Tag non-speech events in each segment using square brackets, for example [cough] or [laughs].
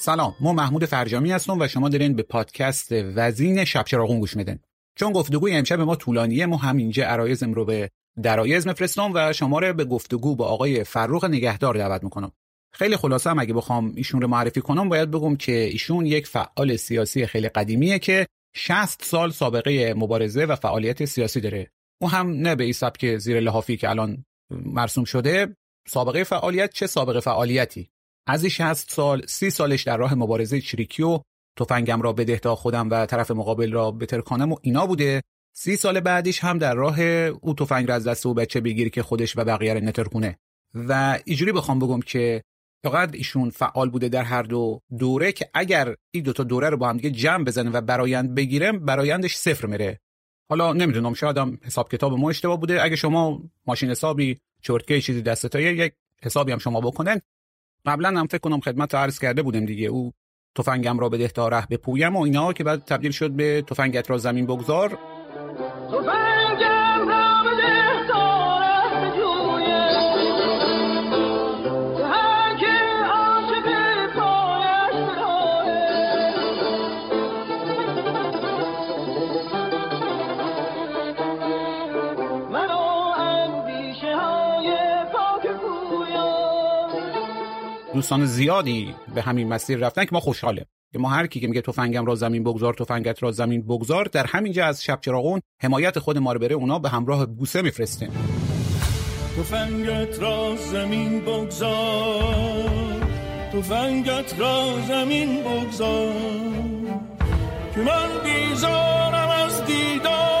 سلام ما محمود فرجامی هستم و شما دارین به پادکست وزین شب چراغون گوش میدن چون گفتگوی امشب ما طولانیه ما همینجا عرایزم رو به درایز مفرستم و شما رو به گفتگو با آقای فروغ نگهدار دعوت می‌کنم. خیلی خلاصه هم اگه بخوام ایشون رو معرفی کنم باید بگم که ایشون یک فعال سیاسی خیلی قدیمیه که 60 سال سابقه مبارزه و فعالیت سیاسی داره. او هم نه به این سبک زیر لحافی که الان مرسوم شده. سابقه فعالیت چه سابقه فعالیتی؟ از این 60 سال 30 سالش در راه مبارزه چریکیو. تفنگم را بدهتا خودم و طرف مقابل را بترکانم و اینا بوده. سی سال بعدش هم در راه او تفنگ را از دست او بچه بگیری که خودش و بقیه رو نترکونه. و اینجوری بخوام بگم که فقط ایشون فعال بوده در هر دو دوره که اگر این دوتا دوره رو با هم دیگه جمع بزنه و برایند بگیرم برایندش صفر میره. حالا نمی‌دونم شاید هم حساب کتاب ما اشتباه بوده. اگه شما ماشین حسابی چرتکه چیزی دستتای یک حسابی هم شما بکنن قبلا هم فکر کنم خدمت عرض کرده بودیم دیگه. او تفنگم را به دهتا ره بپویم و اینا که بعد تبدیل شد به تفنگت را زمین بگذار. دوستان زیادی به همین مسیر رفتن که ما خوشحاله که ما هر کی که میگه تفنگم را زمین بگذار تفنگت را زمین بگذار در همینجا از شب چراغون حمایت خود ما رو بره اونا به همراه بوسه میفرستیم. تفنگت را زمین بگذار تفنگت را زمین بگذار که من بیزارم از دیدار.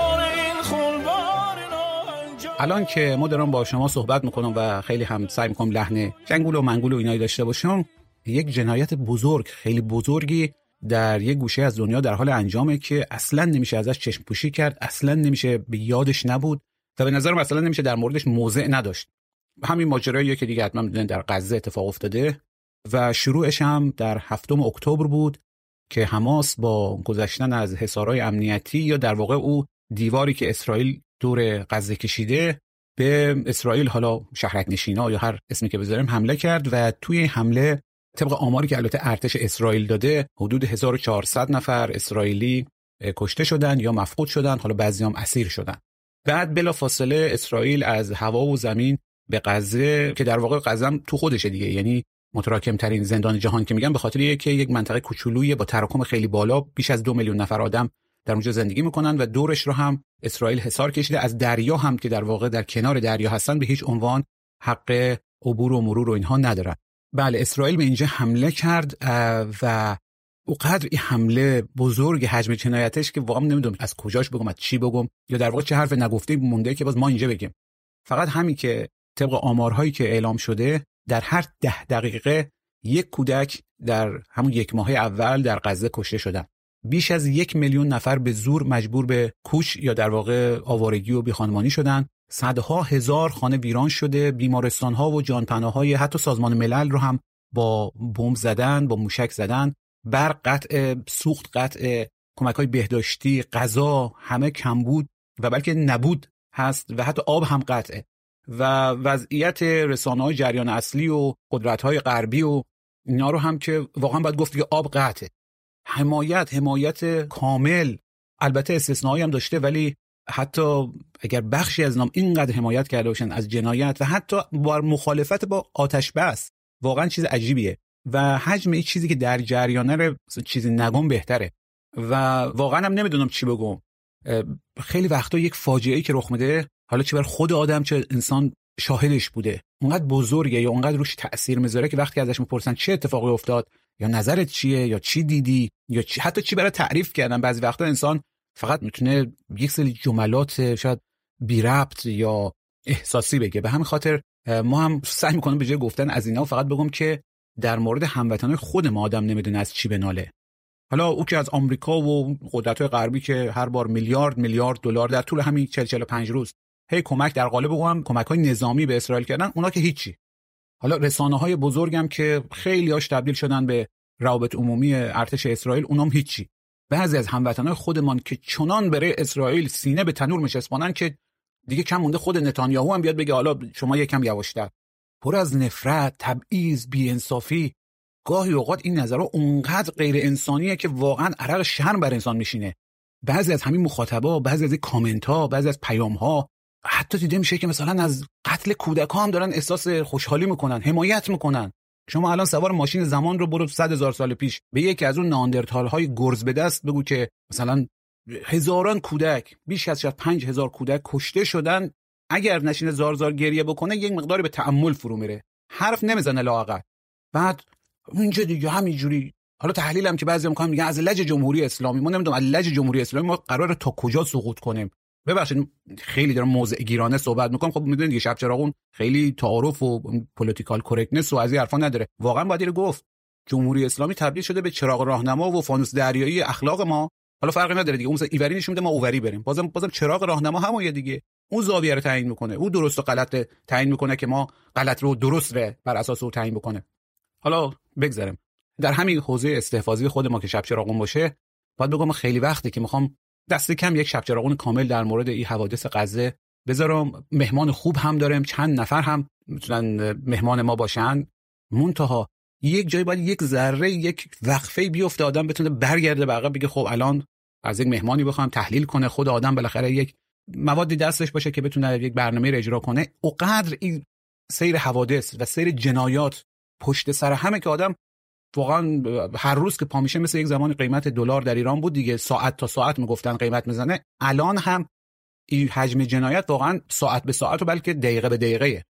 الان که ما دارم با شما صحبت می‌کنم و خیلی هم سعی می‌کنم لحن جنگول و منگول و اینایی داشته باشم یک جنایت بزرگ خیلی بزرگی در یک گوشه از دنیا در حال انجامه که اصلا نمیشه ازش چشم پوشی کرد اصلا نمیشه به یادش نبود و به نظرم اصلا نمیشه در موردش موضع نداشت. همین ماجراییه که دیگه حتما در غزه اتفاق افتاده و شروعش هم در هفتم اکتبر بود که حماس با گذشتن از حصارهای امنیتی یا در واقع او دیواری که اسرائیل دور غزه کشیده به اسرائیل حالا شهرک نشینا یا هر اسمی که بذاریم حمله کرد و توی حمله طبق آماری که البته ارتش اسرائیل داده حدود 1400 نفر اسرائیلی کشته شدن یا مفقود شدن حالا بعضی هم اسیر شدن. بعد بلا فاصله اسرائیل از هوا و زمین به غزه که در واقع غزه تو خودشه دیگه یعنی متراکم ترین زندان جهان که میگن به خاطر که یک منطقه کوچولویی با تراکم خیلی بالا بیش از دو میلیون نفر آدم در اونجا زندگی می‌کنن و دورش رو هم اسرائیل حصار کشیده. از دریا هم که در واقع در کنار دریا هستن به هیچ عنوان حق عبور و مرور و اینها ندارن. بله اسرائیل به اینجا حمله کرد و اونقدر این حمله بزرگ حجم جنایتش که واقعا نمی‌دونم از کجاش بگم از چی بگم یا در واقع چه حرف نگفته مونده که باز ما اینجا بگیم. فقط همین که طبق آمارهایی که اعلام شده در هر ده دقیقه یک کودک در همون یک ماه اول در غزه کشته شدن. بیش از یک میلیون نفر به زور مجبور به کوچ یا در واقع آوارگی و بیخانمانی شدن. صدها هزار خانه ویران شده. بیمارستان ها و جانپناهای حتی سازمان ملل رو هم با بمب زدن با موشک زدن. برق قطع سوخت قطع کمک های بهداشتی غذا همه کمبود و بلکه نبود هست و حتی آب هم قطعه و وضعیت رسانه های جریان اصلی و قدرت های غربی و اینا رو هم که واقعا باید گفت که آب قطعه حمایت حمایت کامل. البته استثنایی هم داشته ولی حتی اگر بخشی از نام اینقدر حمایت کرده باشن از جنایت و حتی با مخالفت با آتش بس واقعا چیز عجیبیه. و حجم این چیزی که در جریانه رو چیزی نگم بهتره. و واقعا هم نمی‌دونم چی بگم. خیلی وقتا یک فاجعه ای که رخ میده حالا چه بر خود آدم چه انسان شاهدش بوده. اونقدر بزرگه یا اونقدر روش تاثیر می‌ذاره که وقتی ازش می‌پرسن چه اتفاقی افتاد یا نظرت چیه؟ یا چی دیدی؟ یا چی حتی چی برای تعریف کردن؟ بعضی وقتا انسان فقط می‌تونه یک سری جملات شاید بی ربط یا احساسی بگه. به همین خاطر ما هم سعی می‌کنیم به جای گفتن از اینا فقط بگم که در مورد هموطنان خود ما آدم نمی‌دونه از چی بناله حالا او که از آمریکا و قدرت غربی که هر بار میلیارد میلیارد دلار در طول همین 40 45 روز هی کمک در قالب هم کمک های نظامی به اسرائیل کردن اونا که هیچی. حالا رسانه های بزرگم که خیلی هاش تبدیل شدن به روابط عمومی ارتش اسرائیل اونام هیچی. بعضی از هموطنان خودمان که چنان بره اسرائیل سینه به تنور میچسبانن که دیگه کم مونده خود نتانیاهو هم بیاد بگه حالا شما یکم یواشتر. پر از نفرت تبعیض بیانصافی. گاهی اوقات این نظرها اونقدر غیر انسانیه که واقعا عرق شرم بر انسان میشینه. بعضی از همین مخاطبا بعضی از کامنت ها بعضی از پیام ها حتی دیده میشه که مثلا از قتل کودک ها هم دارن احساس خوشحالی می‌کنن حمایت می‌کنن. شما الان سوار ماشین زمان رو برو صد هزار سال پیش به یکی از اون ناندرتال های گرز به دست بگو که مثلا هزاران کودک بیش از پنج هزار کودک کشته شدن. اگر نشینه زار زار گریه بکنه یک مقداری به تعمل فرو میره. حرف نمی‌زنه لااقل بعد اینجا دیگه همینجوری. حالا تحلیل هم که بعضی میگن از لج جمهوری اسلامی. ما نمی‌دونم از لج جمهوری اسلامی ما قرار تا کجا سقوط کنیم. ببخشید خیلی دارم موضع گیرانه صحبت می‌کنم. خب می‌دونید دیگه شب چراغون خیلی تعارف و political correctness و از این حرفا نداره. واقعا باید گفت جمهوری اسلامی تبدیل شده به چراغ راهنما و فانوس دریایی اخلاق ما. حالا فرقی نداره دیگه اون ایوری نشون ما اووری بریم. بازم بازم چراغ راهنما همون دیگه. اون زاویه رو تعیین می‌کنه. او درست و غلط تعیین می‌کنه که ما غلط رو درست رو بر اساس او تعیین بکنه. حالا بگذرم در همین حوزه استحفاظی خود ما که شب چراغون باشه باید بگم خیلی وقتی که می‌خوام دست کم یک شب چراغون کامل در مورد این حوادث غزه بذارم. مهمان خوب هم دارم چند نفر هم می‌تونن مهمان ما باشن. منتها یک جایی باید یک ذره یک وقفه بیفته آدم بتونه برگرده به بگه خب الان از یک مهمانی بخوام تحلیل کنه خود آدم بالاخره یک موادی دستش باشه که بتونه یک برنامه اجرا کنه. اونقدر این سیر حوادث و سیر جنایات پشت سر همه که آدم واقعا هر روز که پا میشه مثل یک زمان قیمت دلار در ایران بود دیگه ساعت تا ساعت می‌گفتن قیمت می‌زنه. الان هم این حجم جنایت واقعا ساعت به ساعت و بلکه دقیقه به دقیقه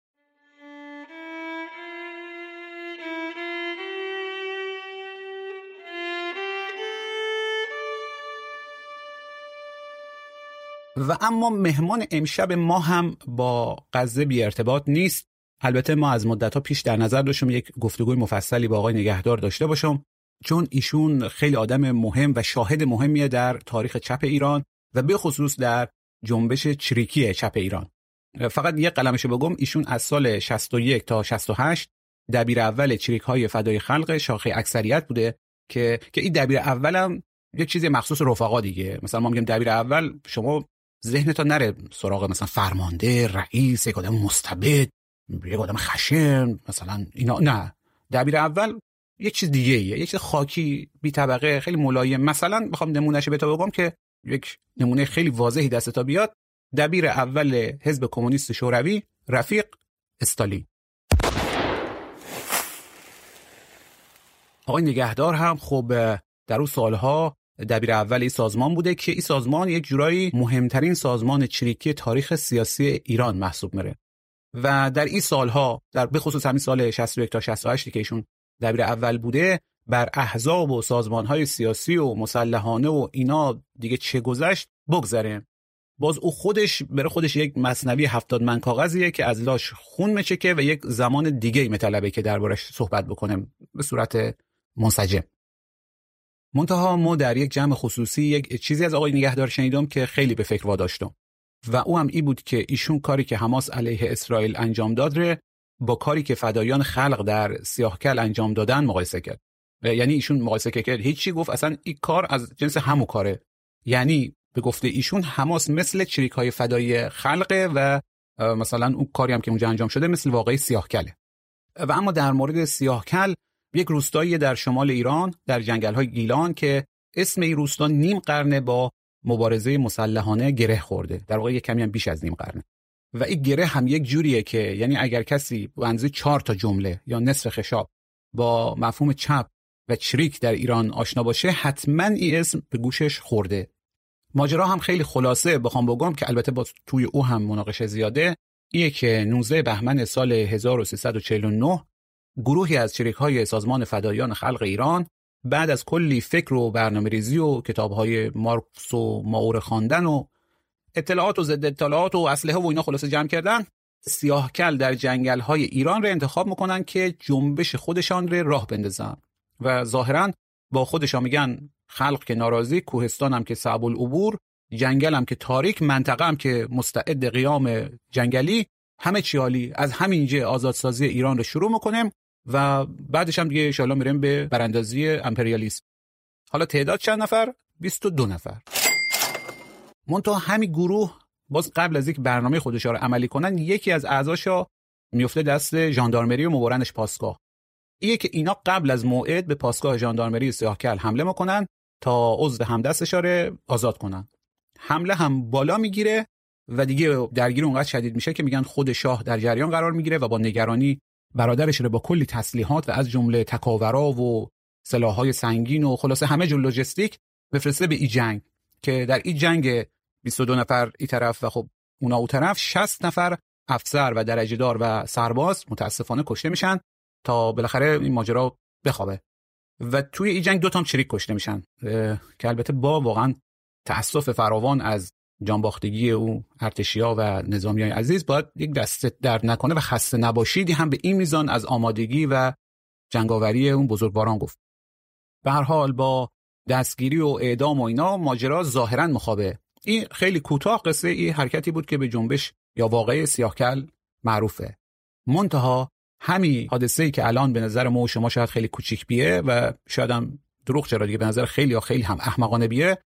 و اما مهمان امشب ما هم با غزه بی ارتباط نیست. البته ما از مدت پیش در نظر داشتم یک گفتگوی مفصلی با آقای نگهدار داشته باشم چون ایشون خیلی آدم مهم و شاهد مهمیه در تاریخ چپ ایران و به خصوص در جنبش چریکی چپ ایران. فقط یک قلمش بگم ایشون از سال 61 تا 68 دبیر اول چریک های فدای خلق شاخه اکثریت بوده که که این دبیر اولم یک چیز مخصوص رفقا دیگه. مثلا ما میگیم دبیر اول شما ذهنتون نره سراغ مثلا فرمانده رئیس یک آدم مستبد. یک آدم خشن مثلا اینا نه. دبیر اول یک چیز دیگه ایه. یک چیز خاکی بی طبقه خیلی ملایم. مثلا بخوام نمونهش به تو بگم که یک نمونه خیلی واضحی دست تا بیاد. دبیر اول حزب کمونیست شوروی رفیق استالین. آقای نگهدار هم خب در اون سالها دبیر اول این سازمان بوده که این سازمان یک جورایی مهمترین سازمان چریکی تاریخ سیاسی ایران محسوب میره. و در این سالها در بخصوص همین سال 61 تا 68 که ایشون دبیر اول بوده بر احزاب و سازمانهای سیاسی و مسلحانه و اینا دیگه چه گذشت بگذره. باز او خودش بره خودش یک مصنوی هفتاد من کاغذیه که از لاش خون مچکه و یک زمان دیگه مطلبه که دربارش صحبت بکنه به صورت منسجم. منتها ما در یک جمع خصوصی یک چیزی از آقای نگهدار شنیدم که خیلی به فکر واداشتم. و او هم ای بود که ایشون کاری که حماس علیه اسرائیل انجام داد ره با کاری که فدایان خلق در سیاهکل انجام دادن مقایسه کرد. یعنی ایشون مقایسه کرد هیچی گفت اصلا این کار از جنس همو کاره. یعنی به گفته ایشون حماس مثل چریک های فدایی خلقه و مثلا اون کاری هم که اونجا انجام شده مثل واقعی سیاهکله. و اما در مورد سیاهکل یک روستایی در شمال ایران در جنگل های گیلان که اسم این روستا نیم قرنه با مبارزه مسلحانه گره خورده. در واقع یک کمی هم بیش از نیم قرنه. و این گره هم یک جوریه که یعنی اگر کسی به اندازه چهار تا جمله یا نصف خشاب با مفهوم چپ و چریک در ایران آشنا باشه حتما این اسم به گوشش خورده. ماجرا هم خیلی خلاصه بخوام بگم که البته با توی او هم مناقشه زیاده. اینه که 19 بهمن سال 1349 گروهی از چریک های سازمان فدایان خلق ایران بعد از کلی فکر و برنامه ریزی و کتاب های مارکس و ماور خواندن و اطلاعات و ضد اطلاعات و اسلحه و اینا خلاصه جمع کردن سیاهکل در جنگل های ایران را انتخاب می‌کنن که جنبش خودشان را راه بندازن. و ظاهرا با خودشان میگن خلق که ناراضی کوهستان هم که صعب العبور جنگل هم که تاریک منطقه هم که مستعد قیام جنگلی همه چیالی از همینجا آزادسازی ایران رو شروع می‌کنیم. و بعدش هم دیگه ان میریم به براندازی امپریالیسم. حالا تعداد چند نفر؟ 22 نفر. منتها همین گروه باز قبل از یک برنامه خودش رو عملی کنن یکی از اعضاشا میفته دست ژاندارمری و مبرنش پاسگاه. ایه که اینا قبل از موعد به پاسگاه ژاندارمری سیاهکل حمله می‌کنن تا عضو همدستش رو آزاد کنن. حمله هم بالا می‌گیره و دیگه درگیر اونقدر شدید میشه که میگن خود شاه در جریان قرار می‌گیره و با نگرانی برادرش رو با کلی تسلیحات و از جمله تکاورا و سلاحهای سنگین و خلاصه همه جور لوجستیک بفرسته به این جنگ که در این جنگ 22 نفر این طرف و خب اونا او طرف 60 نفر افسر و درجه دار و سرباز متاسفانه کشته میشن تا بالاخره این ماجرا بخوابه. و توی این جنگ دو تا چریک کشته میشن که البته با واقعا تاسف فراوان از جانباختگی او ارتشیا و نظامی های عزیز باید یک دست درد نکنه و خسته نباشیدی هم به این میزان از آمادگی و جنگاوری اون بزرگواران گفت. به هر حال با دستگیری و اعدام و اینا ماجرا ظاهرا مخابه این خیلی کوتاه قصه این حرکتی بود که به جنبش یا واقعی سیاهکل معروفه. منتها همین حادثه ای که الان به نظر ما و شما شاید خیلی کوچیک بیه و شاید هم دروغ چرا دیگه به نظر خیلی یا خیلی هم احمقانه بیه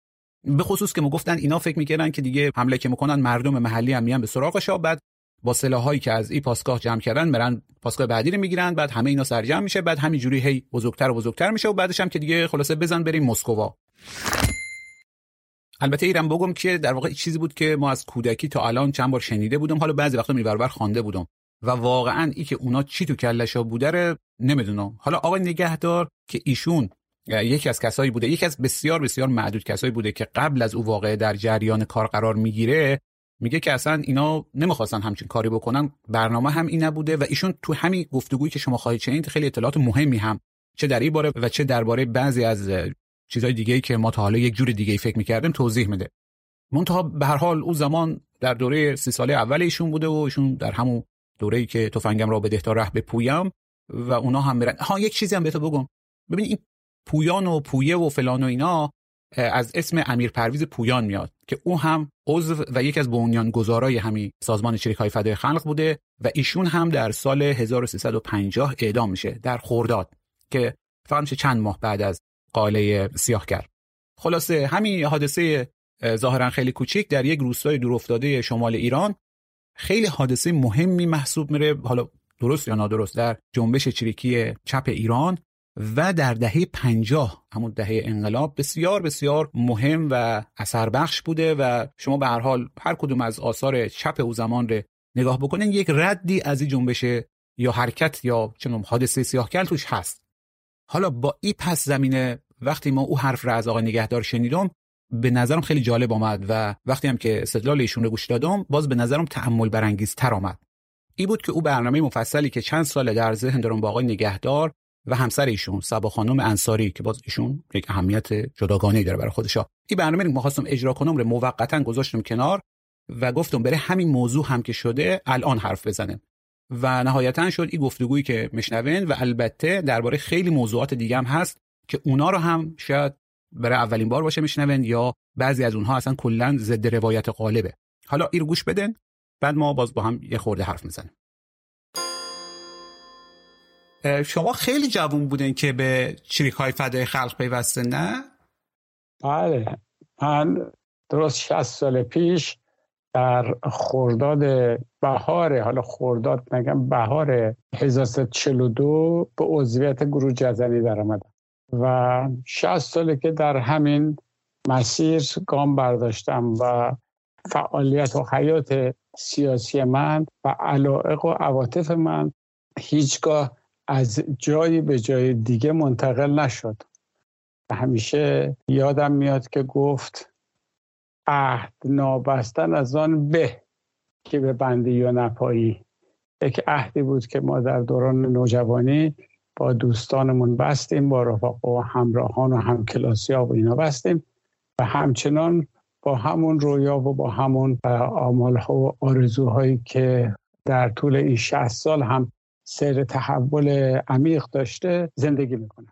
به خصوص که ما گفتن اینا فکر می‌کردن که دیگه حمله که می‌کنن مردم محلی هم میان به سراغش بعد با سلاحایی که از این پاسگاه جمع کردن مرن پاسگاه بعدی رو می‌گیرن بعد همه اینا سرجم میشه بعد همینجوری هی بزرگتر و بزرگتر میشه و بعدش هم که دیگه خلاصه بزن بریم مسکوا. البته ایران بگم که در واقع چیزی بود که ما از کودکی تا الان چند بار شنیده بودم حالا بعضی وقتا میبربر خوانده بودم. و واقعا ای که اونا چی تو کلشا بوده رو نمی‌دونم. حالا آقای نگهدار که ایشون یکی از کسایی بوده یکی از بسیار بسیار معدود کسایی بوده که قبل از او واقعه در جریان کار قرار می‌گیره میگه که اصلا اینا نمی‌خواستن همچین کاری بکنن برنامه هم این نبوده و ایشون تو همین گفتگویی که شما خواهید شنید خیلی اطلاعات مهمی هم چه در این باره و چه درباره بعضی از چیزهای دیگه که ما تا حالا یک جور دیگه فکر می‌کردیم توضیح میده. منتها به هر حال او زمان در دوره سی ساله اول ایشون بوده و ایشون در همون دوره ای که تفنگم را به تا ره بپویم و اونا هم برن ها یک چیزی هم بهتون بگم. ببین این پویان و پویه و فلان و اینا از اسم امیر پرویز پویان میاد که او هم عضو و یکی از بنیانگذارای همین سازمان چریک های فدای خلق بوده و ایشون هم در سال 1350 اعدام میشه در خورداد که میشه چند ماه بعد از قاله سیاه کرد خلاصه همین حادثه ظاهرا خیلی کوچیک در یک روستای دورافتاده شمال ایران خیلی حادثه مهمی محسوب میره حالا درست یا نادرست در جنبش چریکی چپ ایران و در دهه پنجاه همون دهه انقلاب بسیار بسیار مهم و اثر بخش بوده و شما به هر حال هر کدوم از آثار چپ او زمان رو نگاه بکنین یک ردی از این جنبش یا حرکت یا چنم حادثه سیاهکل توش هست. حالا با این پس زمینه وقتی ما او حرف را از آقای نگهدار شنیدم به نظرم خیلی جالب آمد و وقتی هم که استدلال ایشون رو گوش دادم باز به نظرم تعمل برانگیز تر آمد. این بود که او برنامه مفصلی که چند سال در ذهن دارم با آقای نگهدار و همسر ایشون سبا خانم انصاری که باز ایشون یک اهمیت جداگانه داره برای خودشا این برنامه رو خواستم اجرا کنم رو موقتا گذاشتم کنار و گفتم بره همین موضوع هم که شده الان حرف بزنه. و نهایتا شد این گفتگویی که مشنوین و البته درباره خیلی موضوعات دیگه هم هست که اونا رو هم شاید برای اولین بار باشه میشنون یا بعضی از اونها اصلا کلا ضد روایت غالبه. حالا این رو گوش بدن بعد ما باز با هم یه خورده حرف می‌زنیم. شما خیلی جوون بودن که به چریک های فدای خلق پیوسته نه؟ بله من درست 60 سال پیش در خورداد بهار حالا خورداد نگم بهار 1342 به عضویت گروه جزنی در آمدم و 60 ساله که در همین مسیر گام برداشتم و فعالیت و حیات سیاسی من و علائق و عواطف من هیچگاه از جایی به جای دیگه منتقل نشد. همیشه یادم میاد که گفت عهد نابستن از آن به که به بندی یا نپایی. یک عهدی بود که ما در دوران نوجوانی با دوستانمون بستیم با رفاق و همراهان و همکلاسی ها و اینا بستیم و همچنان با همون رویا و با همون آمال ها و آرزوهایی که در طول این 60 سال هم سیر تحول عمیق داشته زندگی می‌کنه.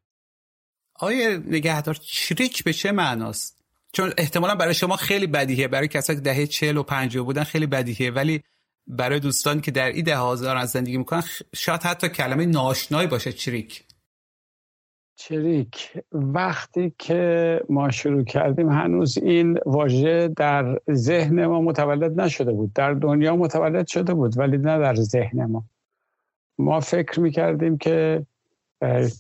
آیا نگهدار چریک به چه معناست؟ چون احتمالا برای شما خیلی بدیهه برای کسایی که دهه چهل و پنجاه بودن خیلی بدیهه ولی برای دوستان که در این ده هزار از زندگی می‌کنن شاید حتی کلمه ناشنایی باشه چریک. چریک. وقتی که ما شروع کردیم هنوز این واژه در ذهن ما متولد نشده بود. در دنیا متولد شده بود ولی نه در ذهن ما. ما فکر می‌کردیم که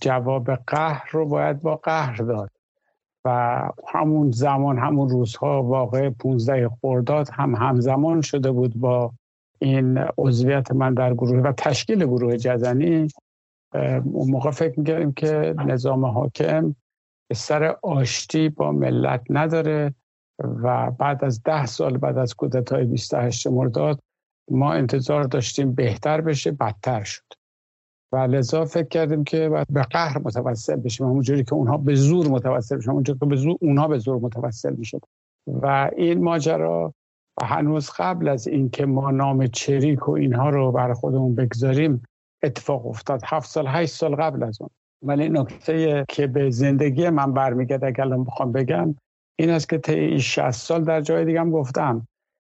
جواب قهر رو باید با قهر داد و همون زمان همون روزها واقع 15 خرداد هم همزمان شده بود با این عضویت من در گروه و تشکیل گروه جزنی اون موقع فکر می‌کردیم که نظام حاکم سر آشتی با ملت نداره و بعد از ده سال بعد از کودتای 28 مرداد ما انتظار داشتیم بهتر بشه بدتر شد. و لذا فکر کردیم که باید به قهر متوسل بشیم. همونجوری که اونها به زور متوسل بشیم همونجوری که به زور اونها به زور متوسل می‌شد و این ماجرا هنوز قبل از اینکه ما نام چریک و اینها رو بر خودمون بگذاریم اتفاق افتاد. هفت سال هشت سال قبل از اون. ولی نکته که به زندگی من برمیگرده اگر بخوام بگم این است که طی این 60 سال در جای دیگه هم گفتم.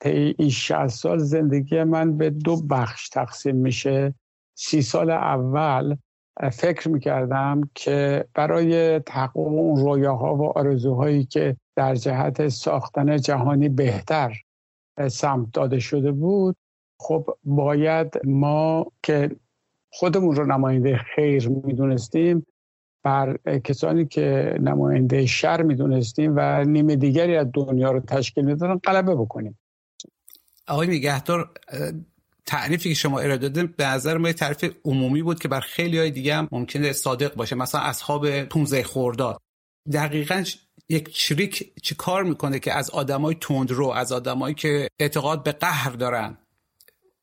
طی این 60 سال زندگی من به دو بخش تقسیم میشه. سی سال اول فکر می‌کردم که برای تحقق اون رویاها و آرزوهایی که در جهت ساختن جهانی بهتر سمت داده شده بود خب باید ما که خودمون رو نماینده خیر می‌دونستیم بر کسانی که نماینده شر می‌دونستیم و نیمه دیگری از دنیا رو تشکیل می‌دادن غلبه بکنیم. آقای نگهدار تعریفی که شما ارائه دادید به نظر ما تعریف عمومی بود که بر خیلی های دیگه هم ممکنه صادق باشه. مثلا اصحاب 15 خورداد دقیقا یک شریک چی کار می‌کنه که از آدمای تندرو از آدمایی که اعتقاد به قهر دارن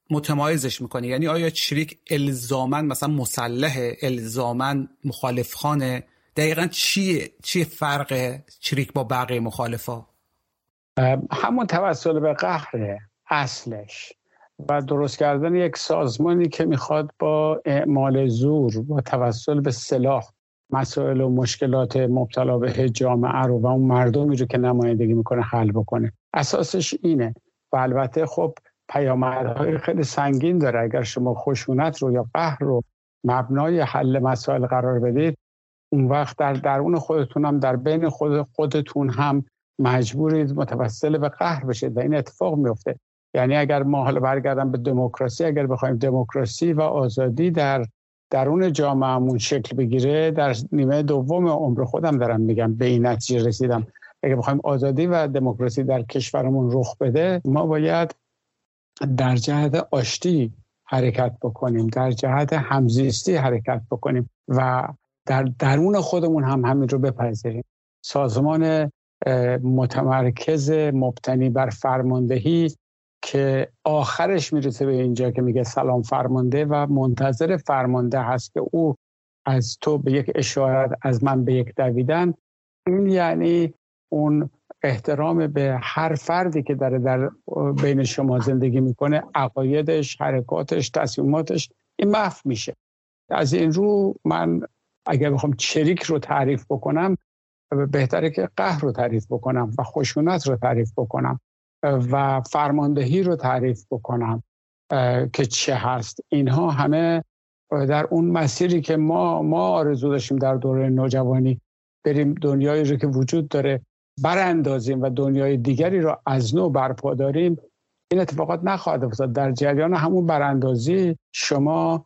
متمایزش می‌کنه؟ یعنی آیا شریک الزامن مثلا مسلح الزامن مخالف خانه دقیقا چیه؟ چیه فرق شریک با بقیه مخالفا؟ همون توسل به قهره. اصلش و درست کردن یک سازمانی که می‌خواد با اعمال زور با توسل به سلاح مسائل و مشکلات مبتلا به جامعه رو و اون مردمی رو که نمایندگی می‌کنه حل بکنه. اساسش اینه. و البته خب پیامدهای خیلی سنگین داره. اگر شما خشونت رو یا قهر رو مبنای حل مسائل قرار بدید اون وقت در درون خودتون هم در بین خود خودتون هم مجبورید متوسل به قهر بشید و این اتفاق میفته یعنی اگر ما حالا برگردم به دموکراسی اگر بخوایم دموکراسی و آزادی در درون جامعهمون شکل بگیره در نیمه دوم عمر خودم دارم میگم به این نتیجه رسیدم. اگر بخوایم آزادی و دموکراسی در کشورمون رخ بده ما باید در جهت آشتی حرکت بکنیم در جهت همزیستی حرکت بکنیم و در درون خودمون هم همین رو بپذیریم. سازمان متمرکز مبتنی بر فرماندهی که آخرش می‌رسه به اینجا که میگه سلام فرمانده و منتظر فرمانده هست که او از تو به یک اشارت از من به یک دویدن. این یعنی اون احترام به هر فردی که داره در بین شما زندگی می‌کنه عقایدش حرکاتش تصمیماتش این محو میشه. از این رو من اگر بخوام چریک رو تعریف بکنم بهتره که قهر رو تعریف بکنم و خشونت رو تعریف بکنم. و فرماندهی رو تعریف بکنم که چه هست. اینها همه در اون مسیری که ما ما آرزو داشتیم در دوره نوجوانی بریم دنیایی رو که وجود داره براندازیم و دنیای دیگری رو از نو برپا داریم این اتفاقات نخواهد افتاد. در جریان همون براندازی شما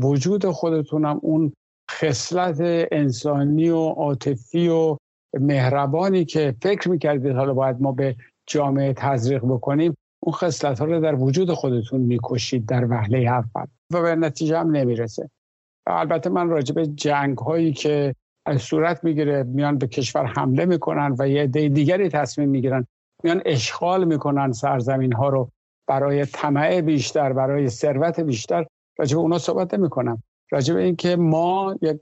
وجود خودتونم اون خصلت انسانی و عاطفی و مهربانی که فکر می‌کردید حالا باید ما به جامعه تزریق بکنیم اون خصلت ها رو در وجود خودتون می‌کشید در وهله اول و به نتیجه هم نمی‌رسه. البته من راجع به جنگ هایی که صورت می‌گیره میان به کشور حمله می‌کنن و یه عده دیگری تصمیم می‌گیرن میان اشغال می‌کنن سرزمین ها رو برای طمع بیشتر برای ثروت بیشتر راجع به اونا صحبت نمی‌کنم. راجع به اینکه ما یک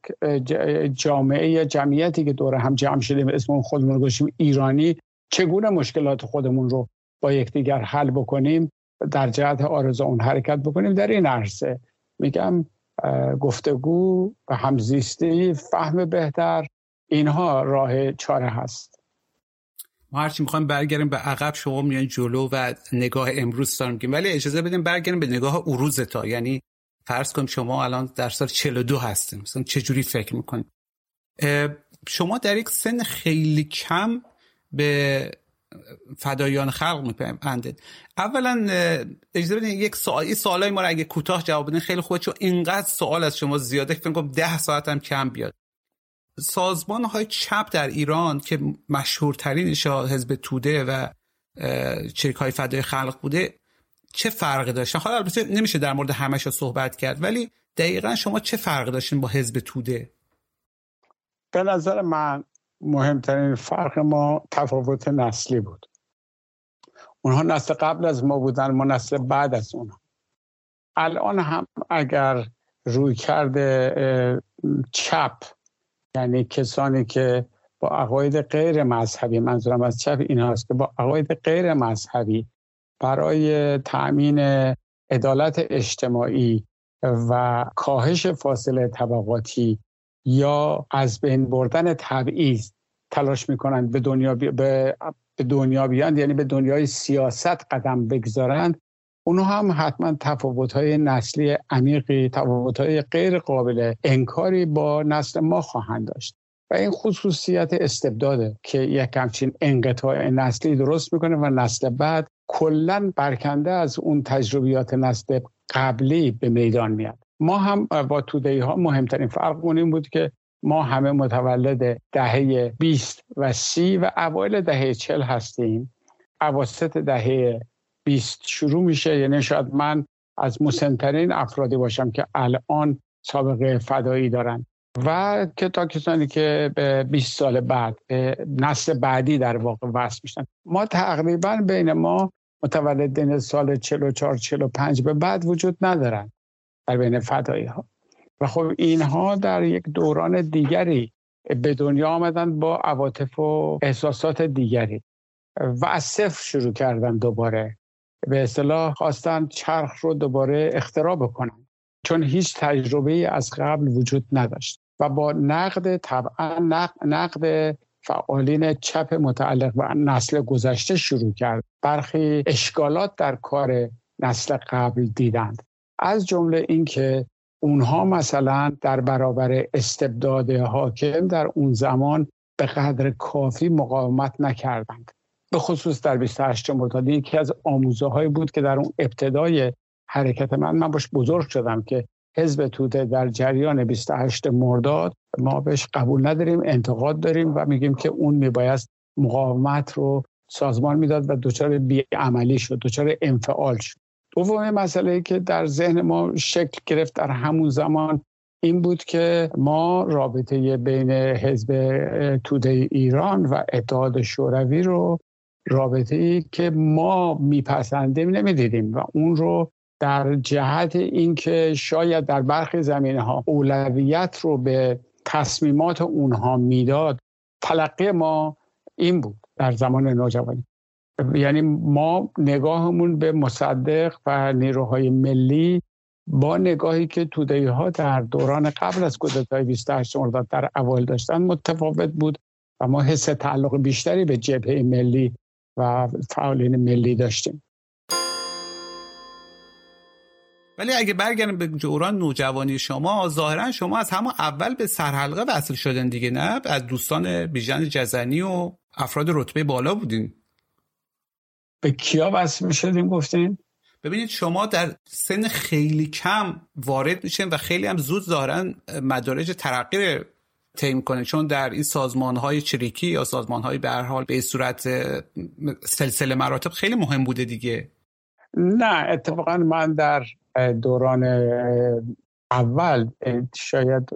جامعه یا جمعیتی که دور هم جمع شدیم اسم خودمون رو گذاشتیم ایرانی چگونه مشکلات خودمون رو با یکدیگر حل بکنیم در جهت آرزو اون حرکت بکنیم؟ در این عرصه میگم گفتگو و همزیستی فهم بهتر اینها راه چاره هست. ما هرچی می‌خوایم برگردیم به عقب. شما میان جلو و نگاه امروز دارم میگیم ولی اجازه بدیم برگردیم به نگاه اروز تا. یعنی فرض کن شما الان در سال 42 هستیم. مثلا چه جوری فکر می‌کنید؟ شما در یک سن خیلی کم به فدایان خلق میپندید اولا اجازه بدین یک سوال سوالای ما اگه کوتاه جواب بدین خیلی خوبه چون اینقدر سوال از شما زیاده فکر کنم 10 ساعت هم کم بیاد. سازمان های چپ در ایران که مشهورترینش حزب توده و چریک های فدای خلق بوده چه فرقی داشتن؟ حالا البته نمیشه در مورد همش صحبت کرد ولی دقیقا شما چه فرقی داشتین با حزب توده؟ به نظر من مهمترین فرق ما تفاوت نسلی بود. اونها نسل قبل از ما بودن ما نسل بعد از اونها الان هم اگر روی کرده چپ یعنی کسانی که با عقاید غیر مذهبی منظورم از چپ این هست که با عقاید غیر مذهبی برای تأمین عدالت اجتماعی و کاهش فاصله طبقاتی یا از بین بردن تبعیض تلاش می‌کنند به دنیا بی... به... دنیا بیاند یعنی به دنیای سیاست قدم بگذارند اونها هم حتما تفاوت های نسلی عمیقی تفاوت های غیر قابل انکاری با نسل ما خواهند داشت. و این خصوصیت استبداده که یک همچین انقطاع نسلی درست می‌کنه و نسل بعد کلا برکنده از اون تجربیات نسل قبلی به میدان میاد. ما هم با توده ها مهمترین فرق این بود که ما همه متولد دهه 20 و 30 و اوایل دهه 40 هستیم. اواسط دهه 20 شروع میشه یعنی شاید من از مسنترین افرادی باشم که الان سابقه فدایی دارن. و که تا کسانی که به 20 سال بعد به نسل بعدی در واقع وصل میشن. ما تقریبا بین ما متولدین سال 44 45 به بعد وجود ندارن. در بین فدایی ها و خب اینها در یک دوران دیگری به دنیا آمدن با عواطف و احساسات دیگری و از صفر شروع کردن دوباره. به اصطلاح خواستن چرخ رو دوباره اختراع بکنن چون هیچ تجربه از قبل وجود نداشت. و با نقد طبعا نقد فعالین چپ متعلق به نسل گذشته شروع کرد. برخی اشکالات در کار نسل قبل دیدند. از جمله اینکه اونها مثلا در برابر استبداد حاکم در اون زمان به قدر کافی مقاومت نکردند. به خصوص در 28 مرداد یکی از آموزه هایی بود که در اون ابتدای حرکت من من باش بزرگ شدم که حزب توده در جریان 28 مرداد ما بهش قبول نداریم انتقاد داریم و میگیم که اون میباید مقاومت رو سازمان می‌داد و دچار بیعملی شد دچار انفعال شد. دومین مسئله که در ذهن ما شکل گرفت در همون زمان این بود که ما رابطه بین حزب توده ایران و اتحاد شوروی رو رابطه ای که ما میپسندیم نمی‌دیدیم و اون رو در جهت اینکه شاید در برخی زمینه ها اولویت رو به تصمیمات اونها می‌داد تلقی ما این بود در زمان نوجوانی. یعنی ما نگاهمون به مصدق و نیروهای ملی با نگاهی که توده ها در دوران قبل از کودتای 28 مرداد در اول داشتن متفاوت بود و ما حس تعلق بیشتری به جبهه ملی و فعالین ملی داشتیم. ولی اگه برگردیم به دوران نوجوانی شما ظاهرا شما از همون اول به سرحلقه وصل شدن دیگه نه؟ از دوستان بیژن جزنی و افراد رتبه بالا بودین. به کیا وصل می شدیم گفتین؟ ببینید شما در سن خیلی کم وارد میشین و خیلی هم زود ظاهرا مدارج ترقی طی کنه چون در این سازمان های چریکی یا سازمان های به حال به صورت سلسله مراتب خیلی مهم بوده دیگه. نه اتفاقا من در دوران اول شاید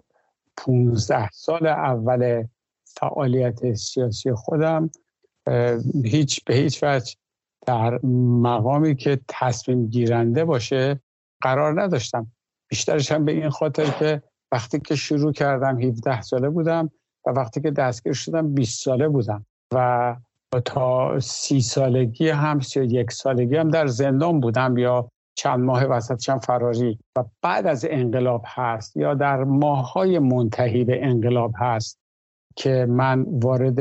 15 سال اول فعالیت سیاسی خودم هیچ به هیچ وجه در مقامی که تصمیم گیرنده باشه قرار نداشتم. بیشترش هم به این خاطر که وقتی که شروع کردم 17 ساله بودم و وقتی که دستگیر شدم 20 ساله بودم و تا سی سالگی هم سی یک سالگی هم در زندان بودم یا چند ماه وسطشم فراری. و بعد از انقلاب هست یا در ماهای منتهی به انقلاب هست که من وارد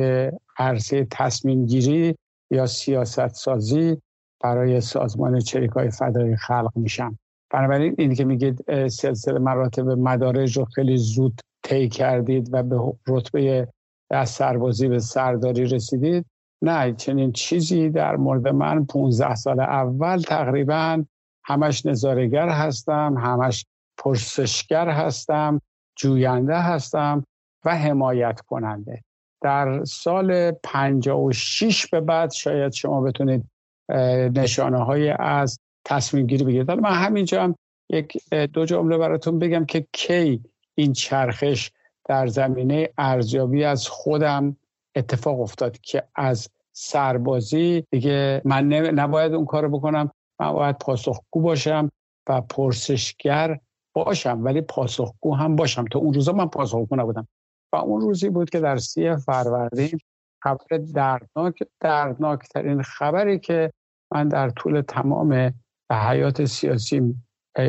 عرصه تصمیم گیری یا سیاست سازی برای سازمان چریکای فدای خلق میشم بنابراین این که میگید سلسله مراتب مدارج رو خیلی زود طی کردید و به رتبه از سربازی به سرداری رسیدید نه چنین چیزی در مورد من 15 سال اول تقریبا همش نظارگر هستم همش پرسشگر هستم جوینده هستم و حمایت کننده. در سال 56 به بعد شاید شما بتونید نشانه های از تصمیم گیری بگیرید. من همینجا هم یک دو جمله براتون بگم که کی این چرخش در زمینه ارزیابی از خودم اتفاق افتاد که از سربازی دیگه من نباید اون کارو بکنم. من باید پاسخگو باشم و پرسشگر باشم ولی پاسخگو هم باشم. تا اون روزا من پاسخگو نبودم. و اون روزی بود که در سی فروردین خبر دردناک دردناکترین خبری که من در طول تمام حیات سیاسی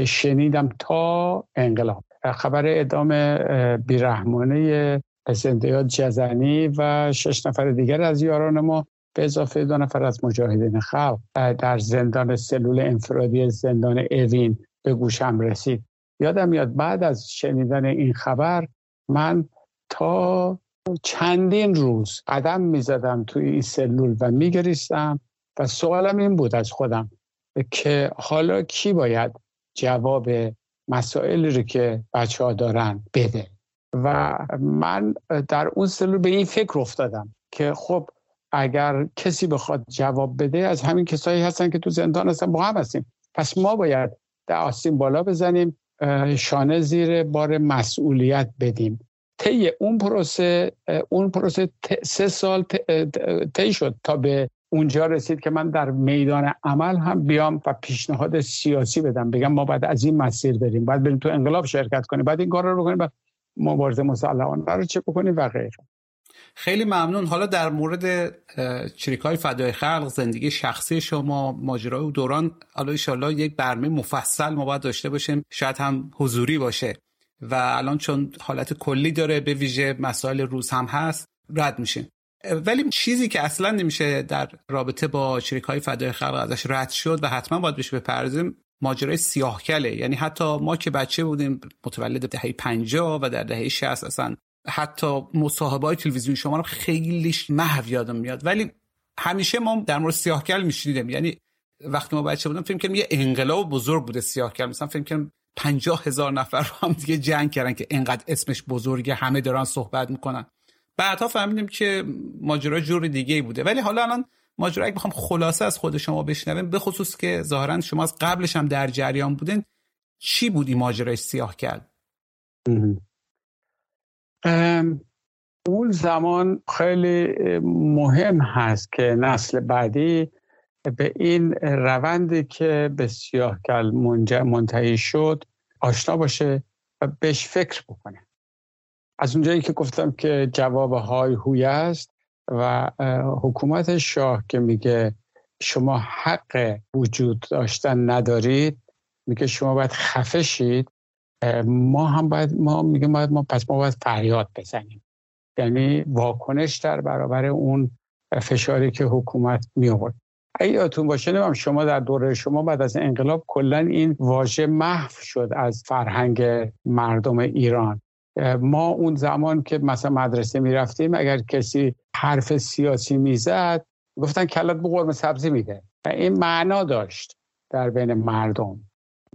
شنیدم تا انقلاب. خبر اعدام بیرحمانه زندیات جزنی و شش نفر دیگر از یاران ما به اضافه دو نفر از مجاهدین خلق. در زندان سلول انفرادی زندان اوین به گوشم رسید. یادم میاد بعد از شنیدن این خبر من تا چندین روز قدم می‌زدم توی این سلول و میگریستم و سوالم این بود از خودم که حالا کی باید جواب مسائلی رو که بچه ها دارن بده. و من در اون سلول به این فکر افتادم که خب اگر کسی بخواد جواب بده از همین کسایی هستن که تو زندان هستن با هم هستیم. پس ما باید آستین بالا بزنیم شانه زیر بار مسئولیت بدیم. طی اون پروسه اون پروسه سه سال طی شد تا به اونجا رسید که من در میدان عمل هم بیام و پیشنهاد سیاسی بدم. بگم ما باید از این مسیر بریم. باید بریم تو انقلاب شرکت کنیم. بعد این کار رو بکنیم بعد مبارزه مسلحانه رو چه بکنیم و غیره. خیلی ممنون. حالا در مورد چریکای فدای خلق زندگی شخصی شما ماجرای دوران حالا ایشالله یک برنامه مفصل ما باید داشته باشیم. شاید هم حضوری باشه. و الان چون حالت کلی داره به ویژه مسائل روز هم هست رد میشه. ولی چیزی که اصلا نمیشه در رابطه با شریک های فدای خلق ازش رد شد و حتما باید بهش بپردازیم ماجرای سیاهکله. یعنی حتی ما که بچه بودیم متولد دهه 50 و در دهه 60 اصلا حتی مصاحبه های تلویزیون شما رو خیلیش محو یادم میاد. ولی همیشه ما در مورد سیاهکل میشنیدیم. یعنی وقتی ما بچه بودم فکر کنم یه انقلاب بزرگ بوده سیاهکل. مثلا فکر کنم پنجاه هزار نفر رو هم دیگه جنگ کردن که انقدر اسمش بزرگه همه دارن صحبت می‌کنن. بعدها فهمیدیم که ماجرا جور دیگه بوده. ولی حالا الان ماجرا اگه بخوام خلاصه از خود شما بشنویم به خصوص که ظاهرا شما از قبلش هم در جریان بودین چی بود این ماجرای سیاه کرد اون زمان خیلی مهم هست که نسل بعدی به این روندی که به سیاهکل منتهی شد آشنا باشه و بهش فکر بکنه. از اونجایی که گفتم که جواب های هوی است و حکومت شاه که میگه شما حق وجود داشتن ندارید میگه شما باید خفه شید. ما هم باید ما میگه باید ما پس ما باید فریاد بزنیم. یعنی واکنش در برابر اون فشاری که حکومت می آورد اگه یادتون باشه نمیم شما در دوره شما بعد از انقلاب کلا این واژه محو شد از فرهنگ مردم ایران. ما اون زمان که مثلا مدرسه می‌رفتیم اگر کسی حرف سیاسی می‌زد گفتن کلت به قرم سبزی میده. و این معنا داشت در بین مردم.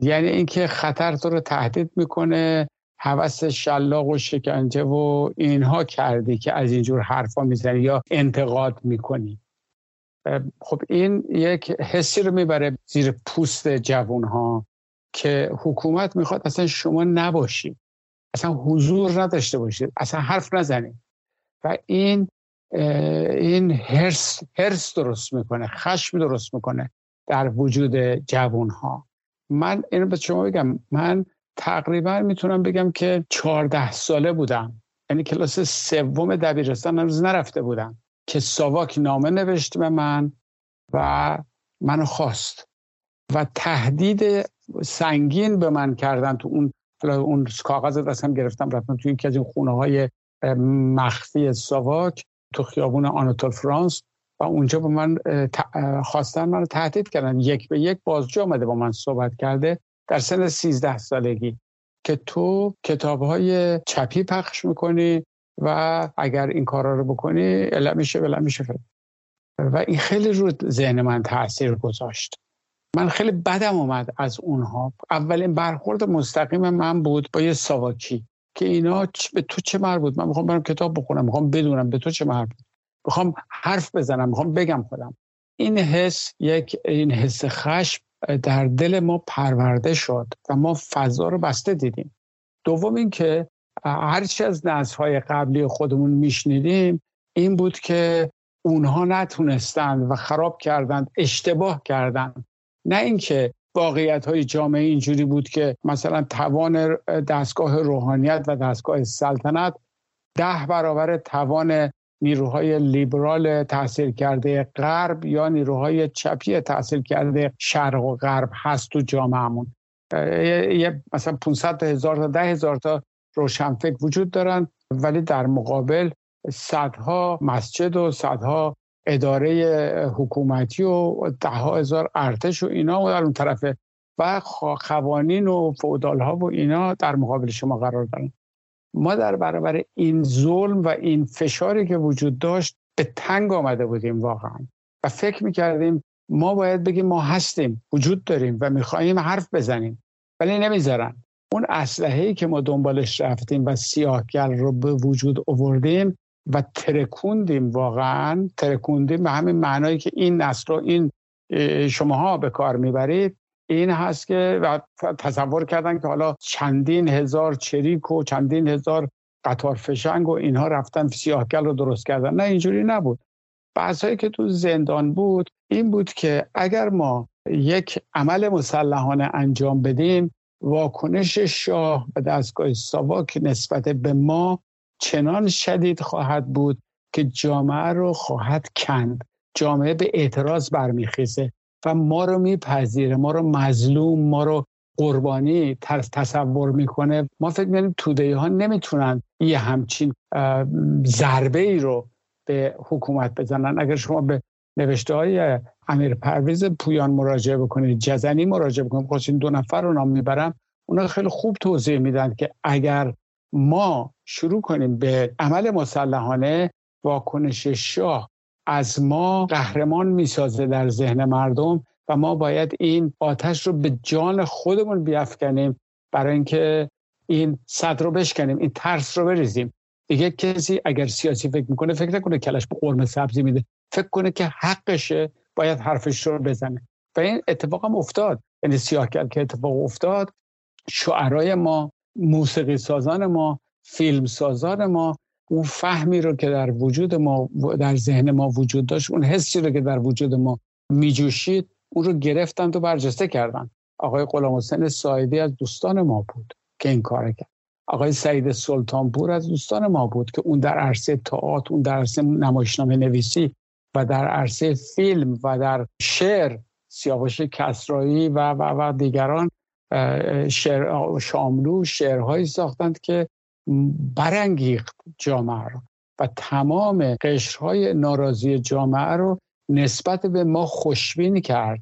یعنی اینکه خطر تو رو تهدید می‌کنه حوث شلاق و شکنجه و اینها کردی که از اینجور حرفا می‌زنی یا انتقاد می‌کنی. خب این یک حسی رو می‌بره زیر پوست جوون ها که حکومت می‌خواد اصلا شما نباشید. اصلا حضور نداشته باشید. اصلا حرف نزنید. و این این هرس, هرس درست می‌کنه خشم درست می‌کنه در وجود جوان ها من اینو به شما بگم من تقریبا می‌تونم بگم که چهارده ساله بودم. یعنی کلاس سوم دبیرستان هنوز نرفته بودم. که ساواک نامه نوشت به من و منو خواست. و تهدید سنگین به من کردن تو اون اون کاغذ دستم گرفتم رفتم تو یکی از این خونه های مخفی ساواک تو خیابون آناتول فرانس و اونجا با من خواستن من تهدید کردن. یک به یک بازجو آمده با من صحبت کرده در سن 13 سالگی که تو کتاب های چپی پخش می‌کنی و اگر این کارا رو بکنی الا میشه بلا میشه و این خیلی رو ذهن من تاثیر گذاشت. من خیلی بدم اومد از اونها. اولین برخورد مستقیم من بود با یه ساواکی که اینا به تو چه مربوط من می‌خوام برم کتاب بخونم می‌خوام بدونم به تو چه مربوط می‌خوام حرف بزنم می‌خوام بگم خودم. این حس یک این حس خشم در دل ما پرورده شد و ما فضا رو بسته دیدیم. دوم اینکه هرچی از نسل‌های قبلی خودمون میشنیدیم این بود که اونها نتونستند و خراب کردند اشتباه کردند. نه اینکه واقعیت های جامعه اینجوری بود که مثلا توان دستگاه روحانیت و دستگاه سلطنت ده برابر توان نیروهای لیبرال تحصیل کرده غرب یا نیروهای چپی تحصیل کرده شرق و غرب هست تو جامعهمون. یه مثلا 500 هزار تا ده هزار تا روشنفکر وجود دارن ولی در مقابل صدها مسجد و صدها اداره حکومتی و ده هزار ارتش و اینا و در اون طرفه و قوانین و فودال ها و اینا در مقابل شما قرار دارن. ما در برابر این ظلم و این فشاری که وجود داشت به تنگ آمده بودیم واقعا و فکر می‌کردیم ما باید بگیم ما هستیم وجود داریم و می‌خواهیم حرف بزنیم ولی نمی‌ذارن. اون اسلحه که ما دنبالش رفتیم و سیاهگل رو به وجود آوردیم و ترکوندیم واقعا. ترکوندیم به همین معنایی که این نسل رو این شماها به کار می‌برید. این هست که و تصور کردن که حالا چندین هزار چریک و چندین هزار قطار فشنگ و اینها رفتن سیاهگل رو درست کردن. نه اینجوری نبود. بحثایی که تو زندان بود این بود که اگر ما یک عمل مسلحانه انجام بدیم واکنش شاه و دستگاه ساواک نسبت به ما چنان شدید خواهد بود که جامعه رو خواهد کند. جامعه به اعتراض برمیخیزه و ما رو میپذیره ما رو مظلوم ما رو قربانی تصور می‌کنه. ما فکر می‌کنیم توده ها نمی‌تونن یه همچین ضربه ای رو به حکومت بزنن. اگر شما به نوشته های امیر پرویز پویان مراجعه بکنید جزنی مراجعه بکنید. خواستین دو نفر رو نام می‌برم اونا خیلی خوب توضیح میدن که اگر ما شروع کنیم به عمل مسلحانه واکنش شاه از ما قهرمان می‌سازه در ذهن مردم و ما باید این آتش رو به جان خودمون بیافکنیم برای اینکه این صد رو بشکنیم این ترس رو بریزیم. دیگه کسی اگر سیاسی فکر می‌کنه فکر نکنه کلش به قرمه سبزی میده. فکر کنه که حقشه باید حرفش رو بزنه. و این اتفاق هم افتاد. یعنی سیاه که اتفاق افتاد شعرای ما موسیقی سازان ما فیلم سازان ما اون فهمی رو که در وجود ما در ذهن ما وجود داشت اون حسی رو که در وجود ما میجوشید اون رو گرفتن و برجسته کردن آقای غلام حسین سایدی از دوستان ما بود که این کار کرد. آقای سعید سلطانپور از دوستان ما بود که اون در عرصه تئاتر اون در عرصه نمایشنامه نویسی و در عرصه فیلم و در شعر سیاوش کسرایی و و, و دیگران شعر شاملو شعرهایی ساختند که برانگیخت جامعه رو و تمام قشرهای ناراضی جامعه رو نسبت به ما خوشبین کرد.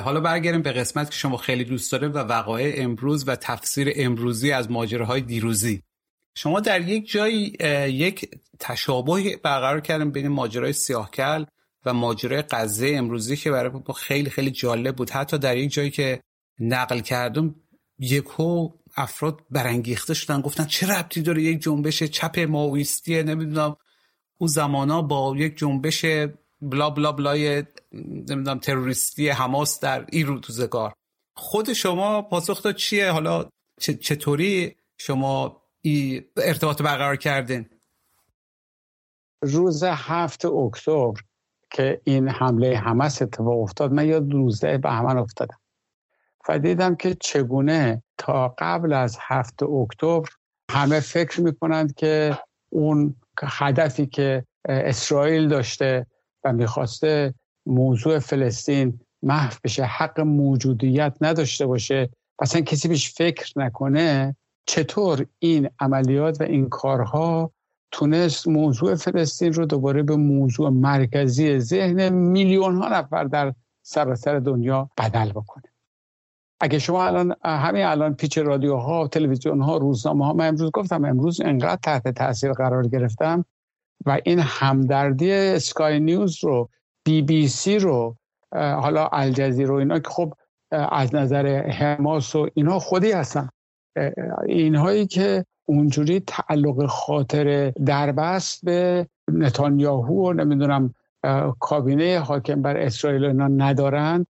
بله حالا برگردیم به قسمت که شما خیلی دوست داره و وقایع امروز و تفسیر امروزی از ماجراهای دیروزی. شما در یک جایی یک تشابه برقرار کردن بین ماجرای سیاهکل و ماجرای قضیه امروزی که برای ما خیلی خیلی جالب بود. حتی در یک جایی که نقل کردم یکو افراد برانگیخته شدن گفتن چه ربطی داره یک جنبش چپ ماویستیه نمی‌دونم او زمانا با یک جنبش بلا بلا بلای نمی‌دونم تروریستی حماس در این روزگار خود شما پاسخ داد چیه؟ حالا چطوری شما ای ارتباط برقرار کردین؟ روز هفت اکتبر که این حمله حماس اتفاق افتاد من یاد به همان افتادم. و دیدم که چگونه تا قبل از هفت اکتبر همه فکر می‌کنند که اون هدفی که اسرائیل داشته و می‌خواسته موضوع فلسطین محو بشه حق موجودیت نداشته باشه اصلا کسی بهش فکر نکنه چطور این عملیات و این کارها تونست موضوع فلسطین رو دوباره به موضوع مرکزی ذهن میلیون ها نفر در سراسر دنیا بدل بکنه؟ اگه شما الان همین الان پیچ رادیوها تلویزیون ها روزنامه ها من امروز گفتم امروز انقدر تحت تاثیر قرار گرفتم و این همدردی اسکای نیوز رو بی بی سی رو حالا الجزیره رو اینا که خب از نظر حماس و اینها خودی هستن. اینهایی که اونجوری تعلق خاطر دربست به نتانیاهو و نمی‌دونم کابینه حاکم بر اسرائیل اینا ندارند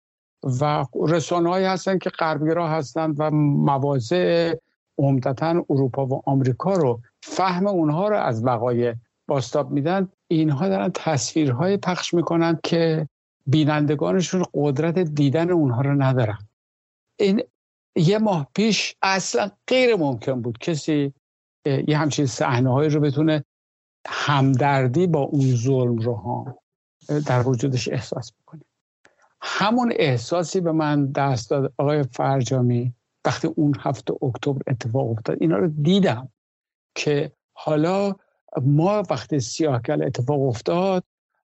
و رسانه هایی هستن که غربگرا هستند و مواضع عمدتا اروپا و آمریکا رو فهم اونها رو از وقایع باستاب میدن اینها دارن تصویرهای پخش می‌کنن که بینندگانشون قدرت دیدن اونها رو ندارن. این یه ماه پیش اصلا غیر ممکن بود کسی یه همچین صحنه رو بتونه همدردی با اون ظلم رو ها در وجودش احساس بکنه. همون احساسی به من دست داد آقای فرجامی وقتی اون هفته اکتبر اتفاق افتاد. اینا رو دیدم که حالا ما وقتی سیاهکل اتفاق افتاد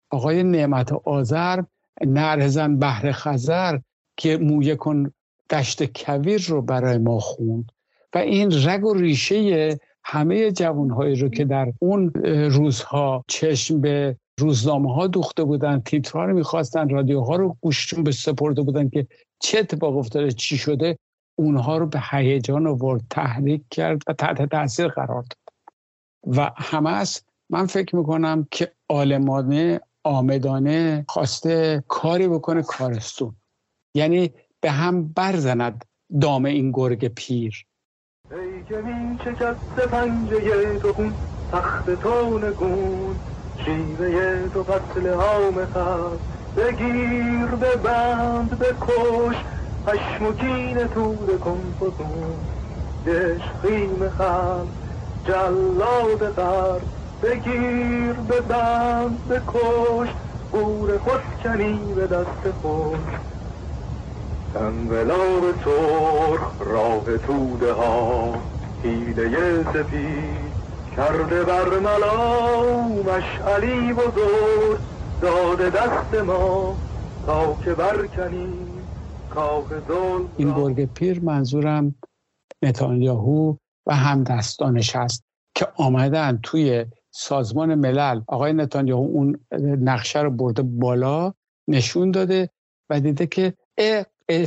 آقای نعمت آذر نرزن بحر خزر که مویه کن دشت کویر رو برای ما خوند. و این رگ و ریشه همه جوانهایی رو که در اون روزها چشم به روزنامه ها دوخته بودن تیترها رو می‌خواستن رادیوها رو گوششون به سپرده بودن که چه اتفاق افتاده چی شده اونها رو به هیجان آورد تحریک کرد و تحت تاثیر قرار داد. و همس من فکر می‌کنم که آلمانه آمدانه خواسته کاری بکنه کارستون یعنی به هم برزند دام این گرگ پیر. ای که می شکست پنجه تو خون تخت تو نگون شیوه تو قتل هام خست بگیر به بند بکش پشمکین تور کن فزون. دش خیم خم جلاد غرب بگیر به بند بکش گور خودکنی به دست خوش انقلاب سرخ راه توده ها حیله سپید کرده بر ملا مشعلی بزرگ. داده دست ما تا که برکنیم این گرگ پیر منظورم نتانیاهو و همدستانش هست که آمدن توی سازمان ملل آقای نتانیاهو اون نقشه رو برده بالا نشون داده و دیده که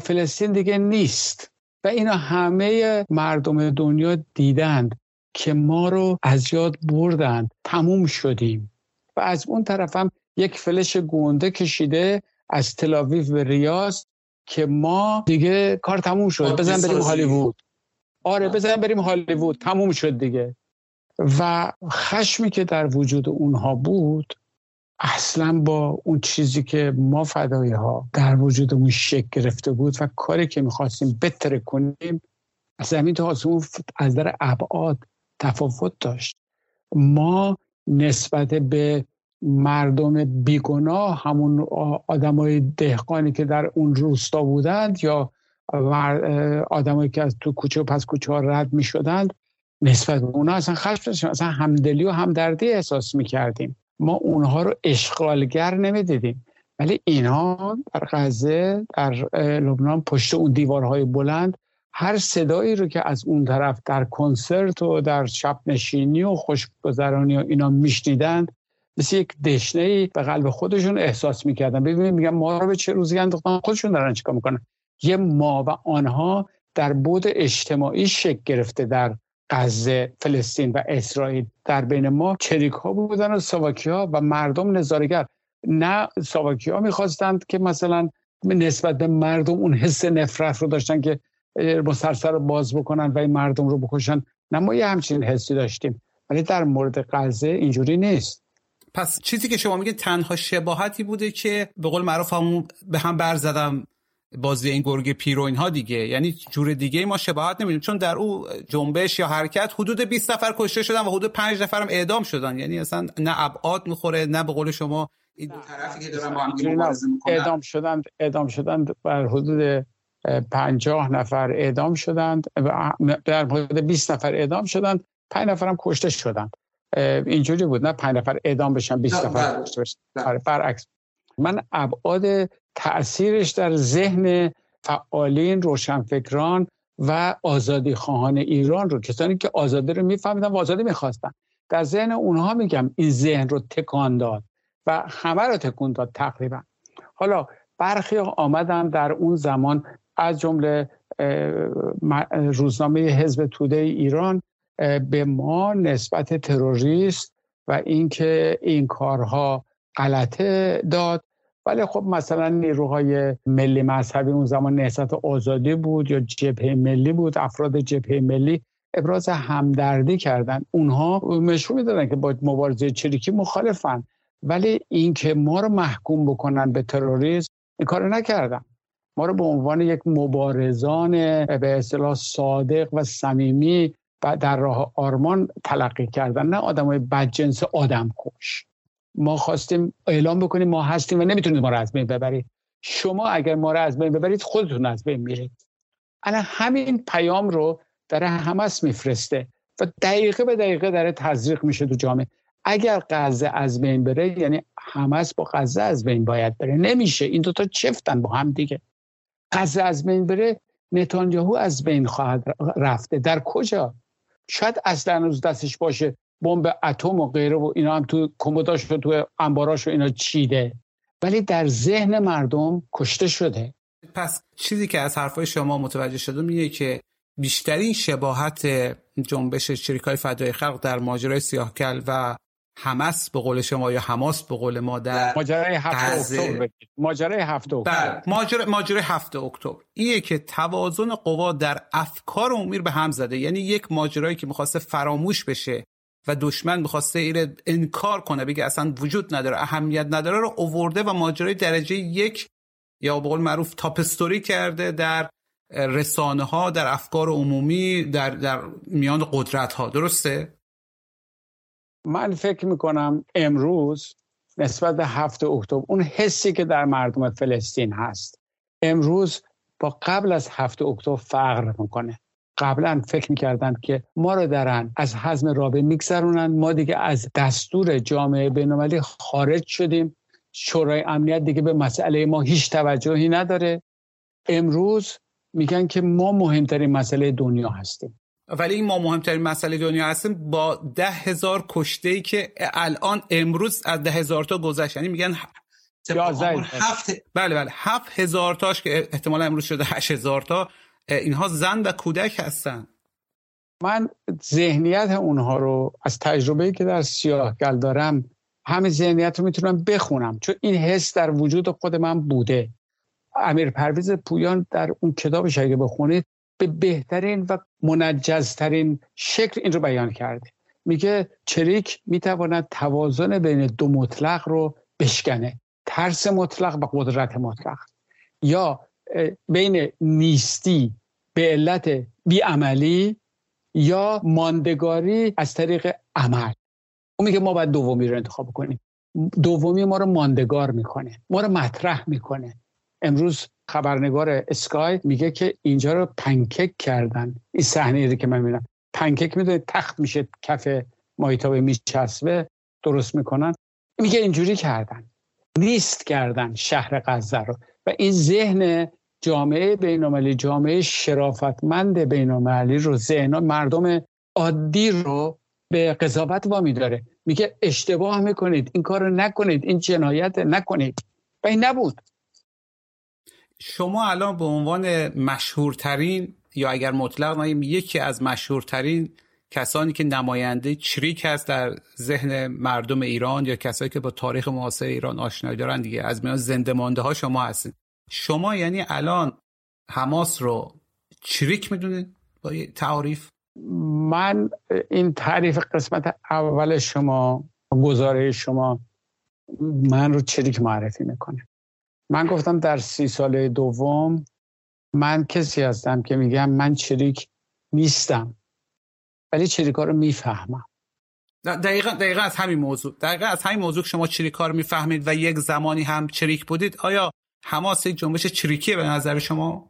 فلسطین دیگه نیست. و اینا همه مردم دنیا دیدند که ما رو از یاد بردند. تموم شدیم. و از اون طرف هم یک فلش گونده کشیده از تلاویف به ریاض که ما دیگه کار تموم شد. بزن بریم هالیوود. آره بزن بریم هالیوود. تموم شد دیگه. و خشمی که در وجود اونها بود اصلا با اون چیزی که ما فدایی ها در وجودمون شک گرفته بود و کاری که می‌خواستیم بتره کنیم از زمین تا آسمون از در ابعاد تفاوت داشت. ما نسبت به مردم بیگناه همون آدمای دهقانی که در اون روستا بودند یا آدمایی که از تو کوچه و پس کوچه ها رد می شدند نسبت به اونا اصلا خشم داشتیم. اصلا همدلی و همدردی احساس می کردیم ما اونها رو اشغالگر نمی‌دیدیم. ولی اینها در غزه در لبنان پشت اون دیوارهای بلند هر صدایی رو که از اون طرف در کنسرت و در شب نشینی و خوشگذرانی و اینا میشنیدند مثل یک دشنه به قلب خودشون احساس می‌کردن. ببینید میگن ما رو به چه روزی انداختن؟ خودشون دارن چیکار می‌کنن؟ یه ما و آنها در بود اجتماعی شکل گرفته در غزه فلسطین و اسرائیل. در بین ما چریک ها بودن و سواکی ها و مردم نظارگر نه سواکی ها می‌خواستند که مثلا نسبت به مردم اون حس نفرت رو داشتن که مسلسل رو باز بکنن و این مردم رو بکشن. نه ما یه همچین حسی داشتیم. ولی در مورد غزه اینجوری نیست. پس چیزی که شما میگید تنها شباهتی بوده که به قول معروف همون به هم برزدم بازی این گرگ پیرو اینها دیگه. یعنی جور دیگه ما شباهت نمیدیم. چون در او جنبش یا حرکت حدود 20 نفر کشته شدن و حدود 5 نفرم اعدام شدن. یعنی اصلا نه ابعاد می‌خوره نه به قول شما این دو طرفی که دارن با هم اعدام شدند اعدام شدند بر حدود 50 نفر اعدام شدند در حدود 20 نفر اعدام شدند. 5 نفرم کشته شدند. اینجوری بود. نه 5 نفر اعدام بشن 20 نفر کشته بشن. آره، برعکس. من ابعاد تاثیرش در ذهن فعالین روشنفکران و آزادی خواهان ایران رو کسانی که آزادی رو میفهمیدن و آزادی می‌خواستن. در ذهن اونها میگم این ذهن رو تکان داد و همه رو تکون داد تقریبا. حالا برخی آمدن در اون زمان از جمله روزنامه حزب توده ایران به ما نسبت تروریست و اینکه این کارها غلطه داد ولی خب مثلا نیروهای ملی مذهبی اون زمان نهضت آزادی بود یا جبهه ملی بود افراد جبهه ملی ابراز همدردی کردن. اونها مشروع می‌دادن که با مبارزه چریکی مخالفن. ولی اینکه ما رو محکوم بکنن به تروریسم این کارو نکردن. ما رو به عنوان یک مبارزان به اصطلاح صادق و صمیمی و در راه آرمان تلقی کردن. نه آدمای بدجنس آدم کش. ما خواستیم اعلام بکنیم ما هستیم و نمی‌تونید ما رو از بین ببرید. شما اگر ما رو از بین ببرید خودتون از بین میرید الان همین پیام رو در همس میفرسته و دقیقه به دقیقه داره تزریق میشه تو جامعه. اگر غزه از بین بره یعنی همس با غزه از بین باید بره. نمیشه. این دوتا چفتن با هم دیگه. غزه از بین بره نتانیاهو از بین خواهد رفته. در کجا؟ شاید اصلا از دستش باشه. بمب اتم و غیره و اینا هم تو کمداش و تو انباراش و اینا چیده. ولی در ذهن مردم کشته شده. پس چیزی که از حرفای شما متوجه شدم اینه که بیشترین شباهت جنبش چریکای فدای خلق در ماجرای سیاهکل و حماس به قول شما یا حماس به قول ما در ماجرای هفت اکتبر ماجرای هفت اکتبر. بله، ماجرای ماجرای هفت اکتبر. اینه که توازن قوا در افکار امیر به هم زده. یعنی یک ماجرایی که می‌خواسته فراموش بشه. و دشمن می‌خواسته ایره انکار کنه بگه اصلا وجود نداره اهمیت نداره رو اوورده و ماجرای درجه یک یا به قول معروف تاپستوری کرده در رسانه ها در افکار عمومی در, در میان قدرت ها درسته؟ من فکر می‌کنم امروز نسبت به هفته اکتبر اون حسی که در مردم فلسطین هست امروز با قبل از هفته اکتبر فرق می‌کنه قبلا فکر می‌کردند که ما رو دارن از حزم رابه میگذرونن. ما دیگه از دستور جامعه بینالمللی خارج شدیم. شورای امنیت دیگه به مسئله ما هیچ توجهی نداره. امروز میگن که ما مهمترین مسئله دنیا هستیم. ولی این ما مهمترین مسئله دنیا هستیم با ده هزار کشته ای که الان امروز از ده هزار تا گذشت. یعنی میگن هفت. بله بله. هفت هزار تاش که احتمال امروز شده هشت هزار تا. اینها زن و کودک هستن. من ذهنیت اونها رو از تجربه که در سیاهگل دارم همه ذهنیت رو می‌تونم بخونم. چون این حس در وجود خود من بوده. امیر پرویز پویان در اون کتابش اگه بخونید به بهترین و منجزترین شکل این رو بیان کرده. میگه چریک می‌تواند توازن بین دو مطلق رو بشکنه. ترس مطلق و قدرت مطلق. یا بین نیستی به علت بیعملی یا ماندگاری از طریق عمل. اون میگه ما باید دومی رو انتخاب کنیم. دومی ما رو ماندگار می‌کنه ما رو مطرح می‌کنه. امروز خبرنگار اسکای میگه که اینجا رو پنکک کردن. این صحنه که من می‌بینم. پنکک می‌دونه تخت میشه کف مایتابه میچسبه درست می‌کنن. میگه اینجوری کردن. نیست کردن شهر غزه رو. و این ذهن جامعه بینالمللی جامعه شرافتمند بینالمللی رو ذهن مردم عادی رو به قضاوت وامی داره. میگه اشتباه می‌کنید این کار رو نکنید این جنایت نکنید. و این نبود. شما الان به عنوان مشهورترین یا اگر مطلق ناییم یکی از مشهورترین کسانی که نماینده چریک هست در ذهن مردم ایران یا کسایی که با تاریخ معاصر ایران آشنایی دارن دیگه از میان زنده مانده ها شما هستید شما یعنی الان حماس رو چریک می‌دونید با تعریف؟ من این تعریف قسمت اول شما گزاره شما من رو چریک معرفی می‌کنه. من گفتم در سی ساله دوم من کسی هستم که میگم من چریک نیستم ولی چریکا رو می‌فهمم. دقیقا, دقیقا از همین موضوع دقیقا از همین موضوع شما چریکا رو می‌فهمید و یک زمانی هم چریک بودید آیا حماس یک جنبش چریکیه به نظر شما؟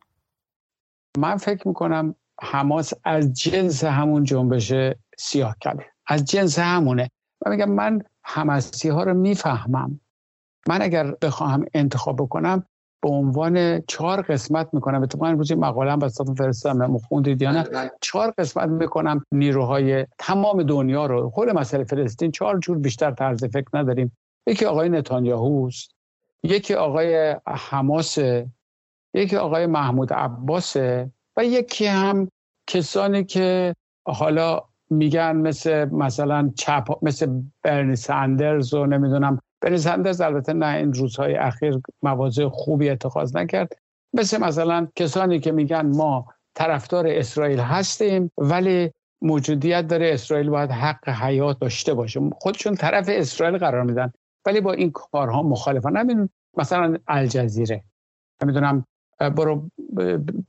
من فکر می‌کنم حماس از جنس همون جنبش سیاه کله. از جنس همونه. من میگم من حماسی ها رو می‌فهمم. من اگر بخواهم انتخاب بکنم به عنوان چهار قسمت می‌کنم. اتفاقا امروز مقاله هم فرستادم خوندید یا نه. چهار قسمت می‌کنم نیروهای تمام دنیا رو. خود مسئله فلسطین چهار جور بیشتر طرز فکر نداریم. یکی آقای نتانیاهوست یکی آقای حماس یکی آقای محمود عباس و یکی هم کسانی که حالا میگن مثل مثلا چپ مثل برنی سندرز و نمی‌دونم. برنی سندرز البته نه این روزهای اخیر مواضع خوبی اتخاذ نکرد. مثل مثلا کسانی که میگن ما طرفدار اسرائیل هستیم ولی موجودیت داره اسرائیل باید حق حیات داشته باشه. خودشون طرف اسرائیل قرار میدن. ولی با این کارها مخالفن همین مثلا الجزیره. نمی‌دونم برو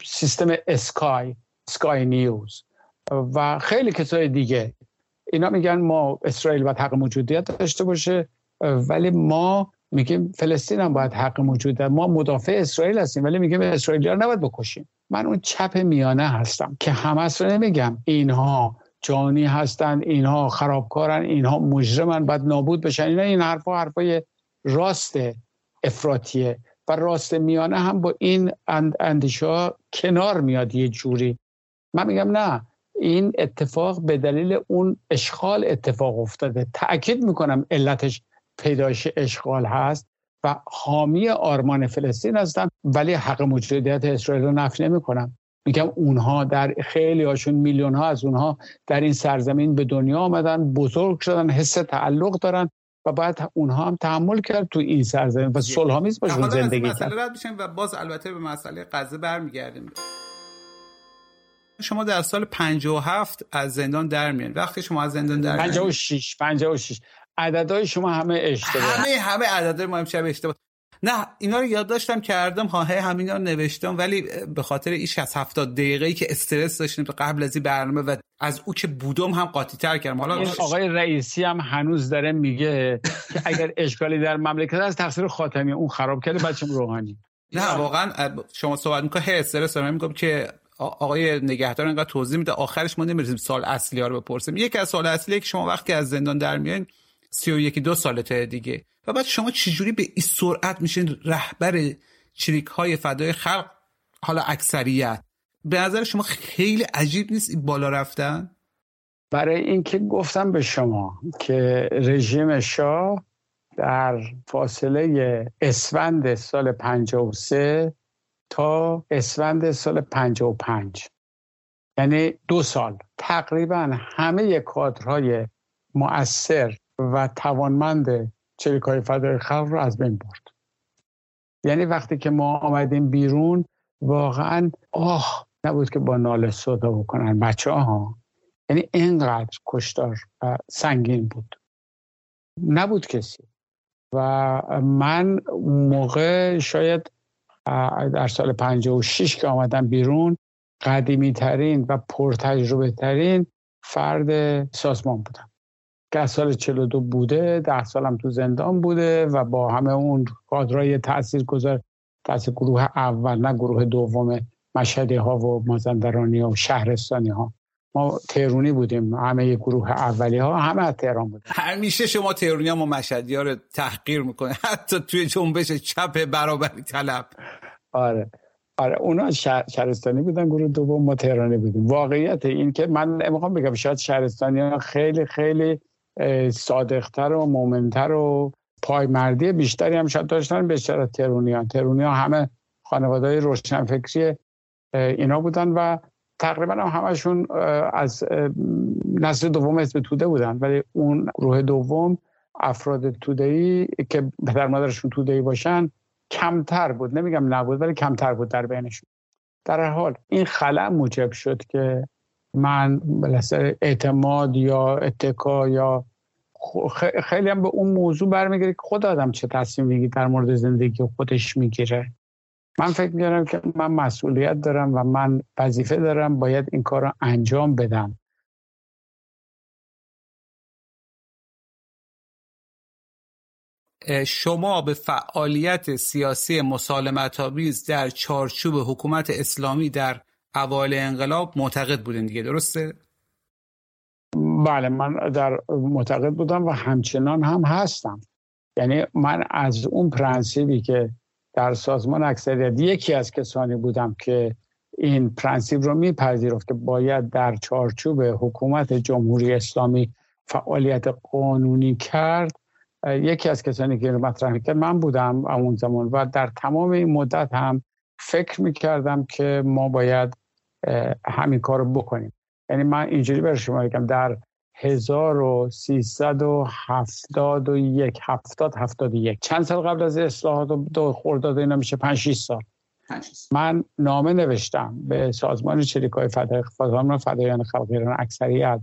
سیستم اسکای سکای نیوز. و خیلی کسای دیگه. اینا میگن ما اسرائیل باید حق موجودیت داشته باشه ولی ما میگیم فلسطین هم باید حق موجودیت ما مدافع اسرائیل هستیم ولی میگیم اسرائیلی ها نباید بکشیم. من اون چپ میانه هستم که همه رو نمیگم. اینها جانی هستن اینها خرابکارن اینها مجرمن باید نابود بشن. اینا این حرفا حرفای راست افراتیه و راست میانه هم با این اندیشه کنار میاد یه جوری. من میگم نه این اتفاق به دلیل اون اشغال اتفاق افتاده. تأکید می‌کنم علتش پیدایش اشغال هست و حامی آرمان فلسطین هستم ولی حق موجودیت اسرائیل رو نفی نمی‌کنم میگم اونها در خیلی هاشون میلیون ها از اونها در این سرزمین به دنیا آمدن بزرگ شدن حس تعلق دارن و بعد اونها هم تحمل کرد تو این سرزمین و صلحآمیز باشون زندگی کرد. و باز البته به مسئله غزه برمیگردیم. شما در سال 57 از زندان در میان وقتی شما از زندان در 56 56 عددهای شما همه اشتباه. همه همه عددهای ما امشب اشتباه. نه اینا رو یاد داشتم کردم ها همین رو نوشتم ولی به خاطر ایش از 70 دقیقه که استرس داشتیم قبل از این برنامه و از او که بودم هم قاطی تر کردم. حالا این آقای رئیسی هم هنوز داره میگه که اگر اشکالی در مملکت از تقصیر خاتمی اون خراب کرده بچه‌م روحانی. نه واقعا شما صحبت می‌کنه استرس دارم میگم که آقای نگهدار انقدر توضیح میده آخرش ما نمی‌رسیم سال اصلی ها رو بپرسیم. یکی از سال اصلی که شما وقتی از زندان در میایین سی و یکی دو سالته دیگه. و بعد شما چجوری به این سرعت میشین رهبر چریک های فدای خلق حالا اکثریت؟ به نظر شما خیلی عجیب نیست این بالا رفتن؟ برای اینکه گفتم به شما که رژیم شاه در فاصله اسفند سال 53 تا اسفند سال 55 یعنی دو سال. تقریبا همه کادرهای مؤثر و توانمند چریکای فدای خلق رو از بین برد. یعنی وقتی که ما آمدیم بیرون واقعا آه نبود که با ناله صدا بکنن بچه ها. یعنی اینقدر کشتار سنگین بود. نبود کسی. و من موقع شاید در سال 56 که آمدم بیرون قدیمی ترین و پرتجربه ترین فرد سازمان بودم. که از سال 42 بوده ده سالم تو زندان بوده و با همه اون کادرای تأثیر گذار گروه اول نه گروه دوم مشهدی ها و مازندرانی و شهرستانی ها ما تهرونی بودیم همه گروه اولی ها همه از تهران بودیم همیشه شما تهرونی ها و مشهدی ها رو تحقیر می‌کنه حتی توی جنبش چپ برابری طلب. آره. آره اونا شهرستانی بودن گروه دوم ما تهرانی بودیم. واقعیت این که من می‌خوام بگم شاید شهرستانی ها خیلی خیلی صادقتر و مومنتر و پایمردی بیشتری هم شاید داشتن تهرونی ها تهرونی ها همه خانواده های روشنفکری اینا بودن و تقریبا هم همشون از نسل دوم اسم توده بودن. ولی اون گروه دوم افراد توده ای که پدر مادرشون توده ای باشن کمتر بود. نمیگم نبود ولی کمتر بود در بینشون. در حال این خلع موجب شد که من اعتماد یا اتکا یا خیلی هم به اون موضوع برمیگیره که خود آدم چه تصمیم میگی در مورد زندگی خودش می‌گیره. من فکر می‌کنم که من مسئولیت دارم و من وظیفه دارم باید این کار رو انجام بدم. شما به فعالیت سیاسی مسالمت در چارچوب حکومت اسلامی در اوایل انقلاب معتقد بودین دیگه درسته؟ بله من در معتقد بودم و همچنان هم هستم یعنی من از اون پرنسیبی که در سازمان اکثریت یکی از کسانی بودم که این پرنسیب رو میپذیرفت که باید در چارچوب حکومت جمهوری اسلامی فعالیت قانونی کرد یکی از کسانی که مطرح کرد من بودم اون زمان و در تمام این مدت هم فکر می‌کردم که ما باید همین کار رو بکنیم. یعنی من اینجوری بر شما بگم در 1371 70 71 چند سال قبل از اصلاحات و دو خورداد اینا میشه؟ 5 6 سال. من نامه نوشتم به سازمان چریکای فدای سازمان فدایان خلق ایران اکثریت.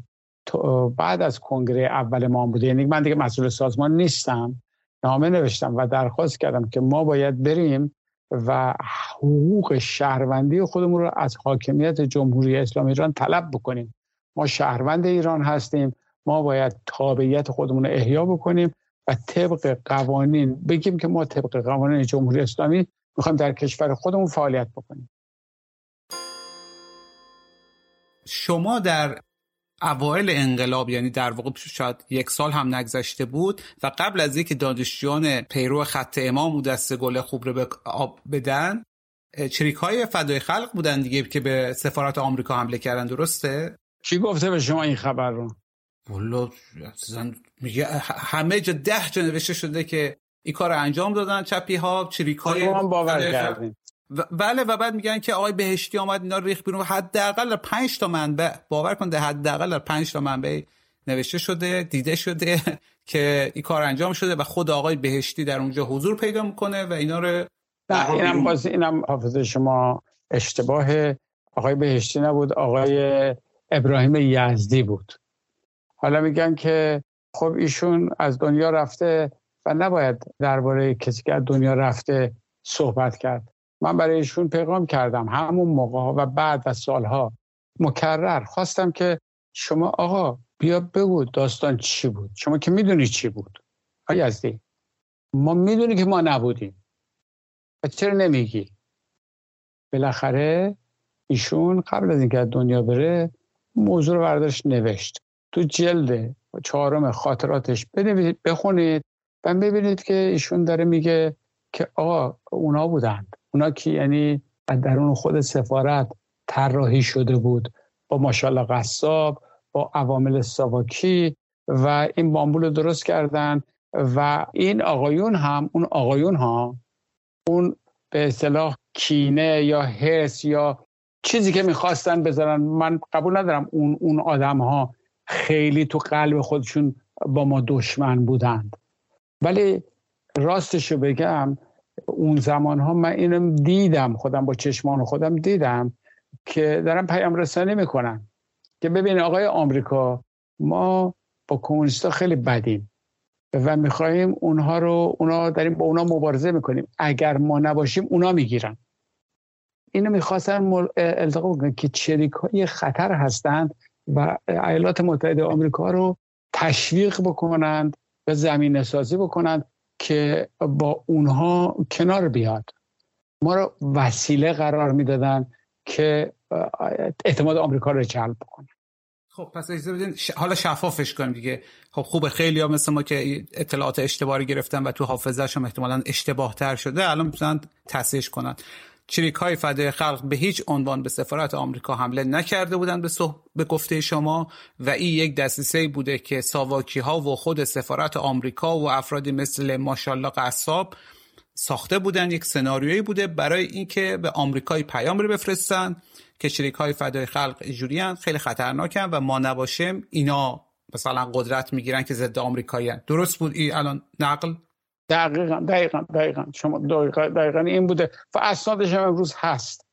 بعد از کنگره اول ما بوده یعنی من دیگه مسئول سازمان نیستم. نامه نوشتم و درخواست کردم که ما باید بریم و حقوق شهروندی خودمون رو از حاکمیت جمهوری اسلامی ایران طلب بکنیم. ما شهروند ایران هستیم. ما باید تابعیت خودمون رو احیا بکنیم و طبق قوانین بگیم که ما طبق قوانین جمهوری اسلامی می‌خوایم در کشور خودمون فعالیت بکنیم. شما در اوایل انقلاب یعنی در واقع شاید یک سال هم نگذشته بود و قبل از اینکه دانشجویان پیرو خط امام و دست گل خوب رو به آب بدن چریک های فدای خلق بودن دیگه که به سفارت آمریکا حمله کردن درسته؟ کی گفته به شما این خبر رو؟ والا میگه همه جا ده جا نوشته شده که این کار انجام دادن چپی ها چریک های باور کردیم. بله و بعد میگن که آقای بهشتی آمد اینا ریخ بیرون. حداقل 5 تا منبع. باور کن حداقل 5 تا منبع نوشته شده دیده شده [laughs] که این کار انجام شده و خود آقای بهشتی در اونجا حضور پیدا می‌کنه و اینا رو نه اینم باز اینم حافظه شما اشتباه. آقای بهشتی نبود آقای ابراهیم یزدی بود. حالا میگن که خب ایشون از دنیا رفته و نباید درباره کسی که از دنیا رفته صحبت کرد. من برای ایشون پیغام کردم همون موقع و بعد و سالها. مکرر. خواستم که شما آقا بیا بگو داستان چی بود. شما که می‌دونی چی بود. آیا یزدی ما می‌دونی که ما نبودیم. و چرا نمیگی؟ بالاخره ایشون قبل از اینکه از دنیا بره موضوع رو برداشت نوشت. تو جلد چهارم خاطراتش بخونید و ببینید که ایشون داره میگه که آقا اونا بودند. اونا که یعنی در اون خود سفارت طراحی شده بود با ماشاءالله قصاب با عوامل ساواکی و این بامبول درست کردن و این آقایون هم اون آقایون ها اون به اصطلاح کینه یا حس یا چیزی که می‌خواستن بذارن. من قبول ندارم اون اون آدم ها خیلی تو قلب خودشون با ما دشمن بودند. ولی راستشو بگم اون زمان ها من اینم دیدم خودم با چشمان خودم دیدم که دارم پیام رسانی می‌کنن که ببین آقای آمریکا ما با کمونیستا خیلی بدیم و می‌خواهیم اونها رو اونا داریم با اونا مبارزه می‌کنیم. اگر ما نباشیم اونا می‌گیرن. اینو می‌خواستن التقا بکنن که چریک های خطر هستند و ایالات متحده آمریکا رو تشویق بکنند و زمین سازی بکنند که با اونها کنار بیاد. ما رو وسیله قرار می‌دادن که اعتماد آمریکا رو جلب بکنه خب پس اجازه بدین حالا شفافش کنیم دیگه. خب خوبه. خیلی ها مثل ما که اطلاعات اشتباهی گرفتن و تو حافظهش هم احتمالا اشتباه تر شده. الان می‌تونن تصحیحش کنن. چریک های فدای خلق به هیچ عنوان به سفارت آمریکا حمله نکرده بودند به, صح... به گفته شما و این یک دستیسه بوده که ساواکی ها و خود سفارت آمریکا و افرادی مثل ماشالله قصاب ساخته بودن یک سناریویی بوده برای اینکه به آمریکای پیام رو بفرستن که شریک های فدای خلق اینجوری خیلی خطرناکن و ما نباشیم. اینا مثلا قدرت می‌گیرن که ضد آمریکایی درست بود؟ این الان نقل؟ دقیقا دقیقا دقیقا. شما دقیقا, دقیقا این بوده. و اسنادش هم امروز هست.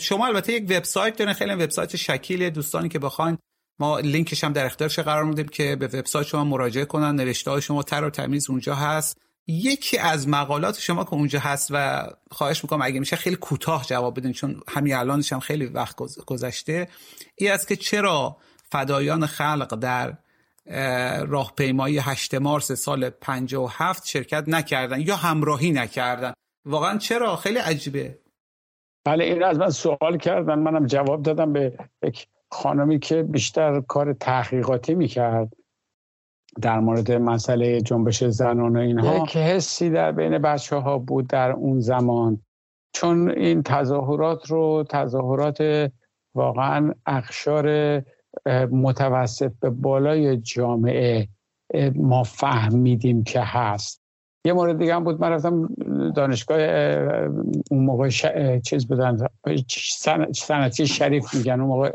شما البته یک وبسایت دارین. خیلی وبسایت شکیل. دوستانی که بخواین ما لینکش هم در اختیارش قرار میدیم که به وبسایت شما مراجعه کنن. نوشته های شما تر و تمیز اونجا هست. یکی از مقالات شما که اونجا هست و خواهش می‌کنم اگه میشه خیلی کوتاه جواب بدین چون همین الانش هم خیلی وقت گذشته ای است که چرا فدایان خلق در راهپیمایی 8 مارس سال 57 شرکت نکردن یا همراهی نکردن. واقعا چرا؟ خیلی عجیبه. بله این از من سوال کردن. منم جواب دادم به یک خانمی که بیشتر کار تحقیقاتی می‌کرد در مورد مسئله جنبش زنان و اینها. یک حسی در بین بچه ها بود در اون زمان. چون این تظاهرات رو تظاهرات واقعا اخشار متوسط به بالای جامعه ما فهمیدیم که هست. یه مورد دیگه هم بود من رفتم دانشگاه اون موقع چیز بودن سنتی شریف میگن اون موقع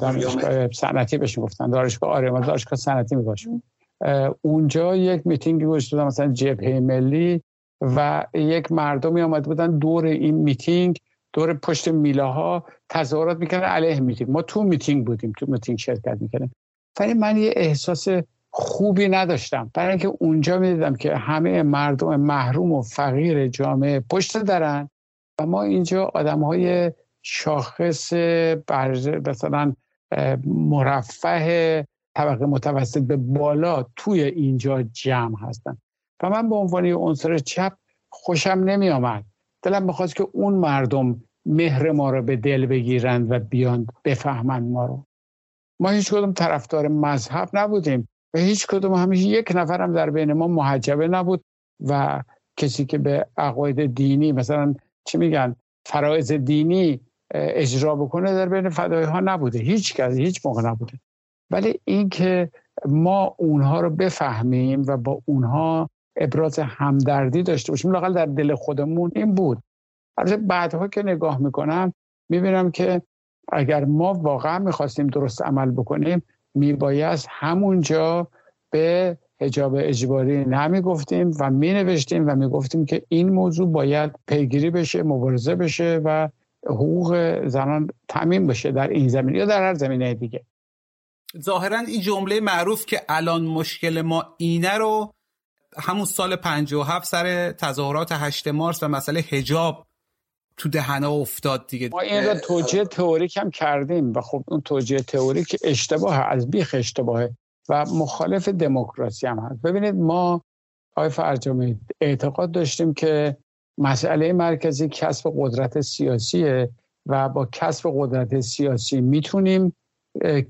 دانشگاه صنعتی بهش گفتن دانشگاه آره ما دانشگاه صنعتی می‌باشیم اونجا یک میتینگی بودن مثلا جبهه ملی و یک مردمی آمده بودن دور این میتینگ دور پشت میله ها تظاهرات می‌کنن علیه میتینگ. ما تو میتینگ بودیم تو میتینگ شرکت می‌کنیم ولی من یه احساس خوبی نداشتم. برای اینکه اونجا می‌دیدم که همه مردم محروم و فقیر جامعه پشت دارن و ما اینجا آدم های شاخص مثلا مرفه طبقه متوسط به بالا توی اینجا جمع هستن. و من به عنوان عنصر چپ خوشم نمی آمد دلم می‌خواست که اون مردم مهر ما رو به دل بگیرند و بیان بفهمند ما رو. ما هیچ کدوم طرفدار مذهب نبودیم و هیچ کدوم همیشه یک نفرم در بین ما محجبه نبود و کسی که به عقاید دینی مثلا چی میگن فرائض دینی اجرا بکنه در بین فدای ها نبوده. هیچ کس هیچ موقع نبوده. ولی اینکه ما اونها رو بفهمیم و با اونها ابراز همدردی داشته باشیم. لاقل در دل خودمون این بود. البته بعدها که نگاه می‌کنم می‌بینم که اگر ما واقعا می‌خواستیم درست عمل بکنیم میبایست همونجا به حجاب اجباری نمی‌گفتیم و مینوشتیم و می‌گفتیم که این موضوع باید پیگیری بشه مبارزه بشه و حقوق زنان تامین بشه در این زمینه یا در هر زمینه دیگه. ظاهرا این جمله معروف که الان مشکل ما اینه رو همون سال 57 سر تظاهرات 8 مارس و مسئله حجاب تو دهنه افتاد دیگه. ما این رو توجیه تئوریک هم کردیم و خب اون توجیه تئوریک اشتباه از بیخ اشتباهه و مخالف دموکراسی هم هست. ببینید ما آقای فرجامی اعتقاد داشتیم که مسئله مرکزی کسب قدرت سیاسیه و با کسب قدرت سیاسی می‌تونیم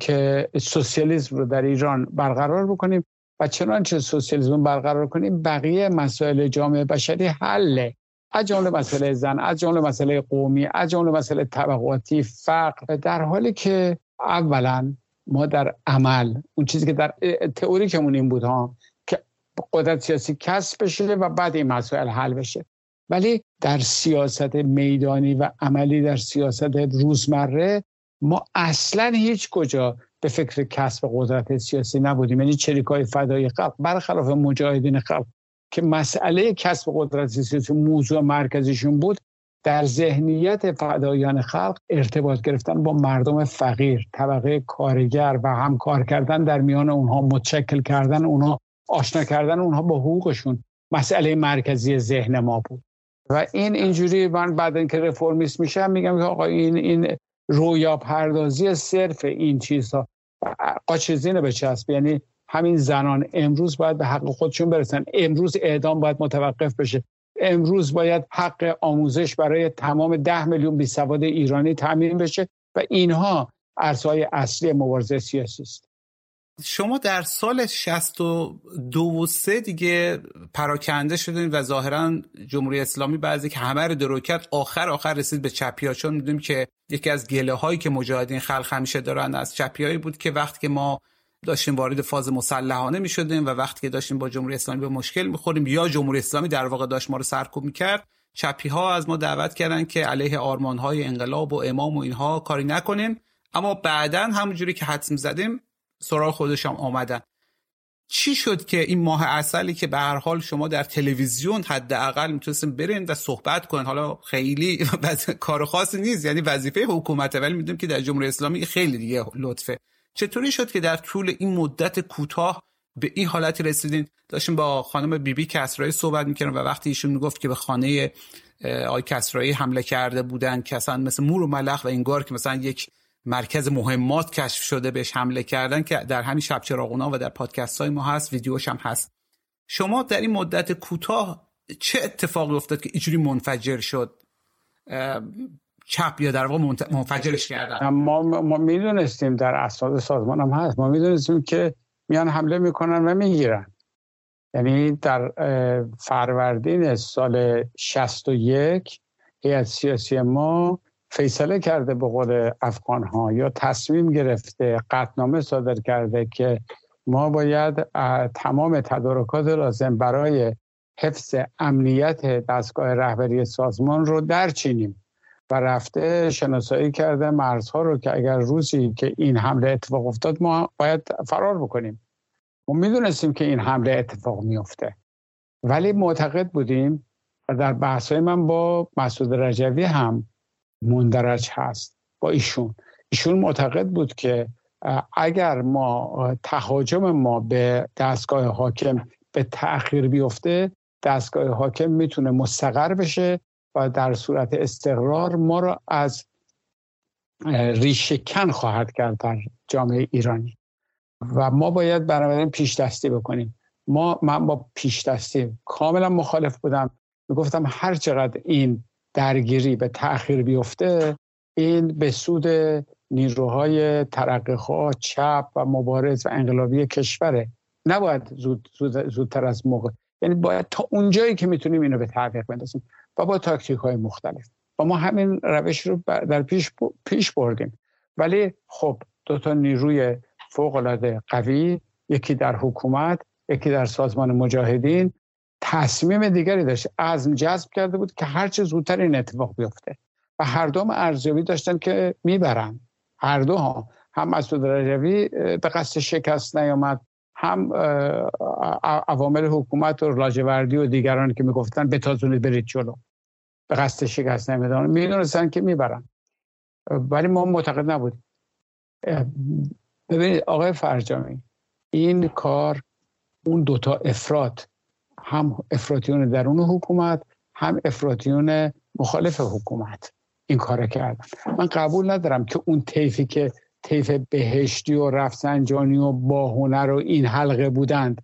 که سوسیالیسم رو در ایران برقرار بکنیم. چنانچه سوسیالیسم برقرار کنیم بقیه مسائل جامعه بشری حله از جمله مسئله زن از جمله مسئله قومی از جمله مسئله طبقاتی فقر. در حالی که اولا ما در عمل اون چیزی که در تئوری که این بود ها که قدرت سیاسی کسب بشه و بعد این مسائل حل بشه. ولی در سیاست میدانی و عملی در سیاست روزمره ما اصلا هیچ کجا به فکر کسب قدرت سیاسی نبودیم. یعنی چریکای فدای خلق برخلاف مجاهدین خلق که مسئله کسب قدرت سیاسی موضوع مرکزیشون بود در ذهنیت فدایان خلق ارتباط گرفتن با مردم فقیر طبقه کارگر و همکار کردن در میان اونها متشکل کردن اونها آشنا کردن اونها با حقوقشون مسئله مرکزی ذهن ما بود. و این اینجوری من بعد اینکه رفرمیست میشم میگم که آقا این این رویا پردازی صرف این چیزها. قاچزینه به چسب. یعنی همین زنان امروز باید به حق خودشون برسن. امروز اعدام باید متوقف بشه. امروز باید حق آموزش برای تمام ده میلیون بی سواد ایرانی تامین بشه و اینها ارزهای اصلی مبارزه سیاسی است. شما در سال 62 و 3 دیگه پراکنده شدین و ظاهرا جمهوری اسلامی بعضی که همه رو دروکت آخر آخر رسید به چپی ها چون می‌دونیم که یکی از گله هایی که مجاهدین خلق همیشه دارن از چپی بود که وقتی که ما داشتیم وارد فاز مسلحانه می شدیم و وقتی که داشتیم با جمهوری اسلامی به مشکل می‌خوریم یا جمهوری اسلامی در واقع داشت ما رو سرکوب می‌کرد چپی ها از ما دعوت کردن که علیه آرمان های انقلاب و امام و اینها کاری نکنیم. اما بعدا همونجوری که حدس زدیم سراغ خودش هم آمدن. چی شد که این ماه اصلی که به هر حال شما در تلویزیون حداقل می‌تونستیم برین و صحبت کنین؟ حالا خیلی [laughs] کار خاصی نیست یعنی وظیفه حکومته ولی می‌دونیم که در جمهوری اسلامی خیلی دیگه لطفه. چطوری شد که در طول این مدت کوتاه به این حالتی رسیدین؟ داشتیم با خانم بیبی بی کسرایی صحبت می‌کردم و وقتی ایشون می‌گفت که به خانه آی کسرایی حمله کرده بودن که اصلا مثل مور و ملخ و انگار که مثلا یک مرکز مهمات کشف شده بهش حمله کردن که در همین شب چراغونا و در پادکست های ما هست ویدیوش هم هست. شما در این مدت کوتاه چه اتفاقی افتاد که اینجوری منفجر شد؟ چپ یا در واقع منفجرش کردن؟ ما, ما می‌دونستیم در اسناد سازمان هم هست. ما می‌دونستیم که میان حمله می‌کنن و می‌گیرن. یعنی در فروردین سال 61 هیئت سیاسی ما فیصله کرده به قول افغان ها یا تصمیم گرفته قطنامه صادر کرده که ما باید تمام تدارکات لازم برای حفظ امنیت دستگاه رهبری سازمان رو درچینیم و رفته شناسایی کرده مرزها رو که اگر روزی که این حمله اتفاق افتاد ما باید فرار بکنیم. ما می‌دونستیم که این حمله اتفاق میفته ولی معتقد بودیم و در بحثای من با مسعود رجوی هم مندرج هست با ایشون. ایشون معتقد بود که اگر ما تهاجم ما به دستگاه حاکم به تأخیر بیفته دستگاه حاکم می‌تونه مستقر بشه و در صورت استقرار ما را از ریشکن خواهد کرد در جامعه ایرانی. و ما باید بنابراین پیش دستی بکنیم. ما من با پیش دستی کاملا مخالف بودم. می‌گفتم هر چقدر این درگیری به تأخیر بیفته این به سود نیروهای ترقیخواه چپ و مبارز و انقلابی کشوره. نباید زود زودتر از موقع. یعنی باید تا اونجایی که می‌تونیم اینو به تعویق بندازیم. و با تاکتیک های مختلف. و ما همین روش رو در پیش, پیش بردیم. ولی خب دو تا نیروی فوق العاده قوی یکی در حکومت یکی در سازمان مجاهدین تصمیم دیگری داشت. عزم جذب کرده بود که هر چه زودتر این اتفاق بیفته. و هر دوم ارزیابی داشتن که می‌برن. هر دو ها. هم مسعود رجوی به قصد شکست نیامد. هم عوامل حکومت و لاجوردی و دیگران که می‌گفتن بتازونید برید جلو. به قصد شکست نمیدان می‌دونستن که می‌برن. ولی ما معتقد نبودیم. ببینید آقای فرجامی این کار اون دوتا افراد هم افراتیون درون حکومت هم افراتیون مخالف حکومت این کار کردن. من قبول ندارم که اون طیفی که طیف بهشتی و رفسنجانی و باهنر و این حلقه بودند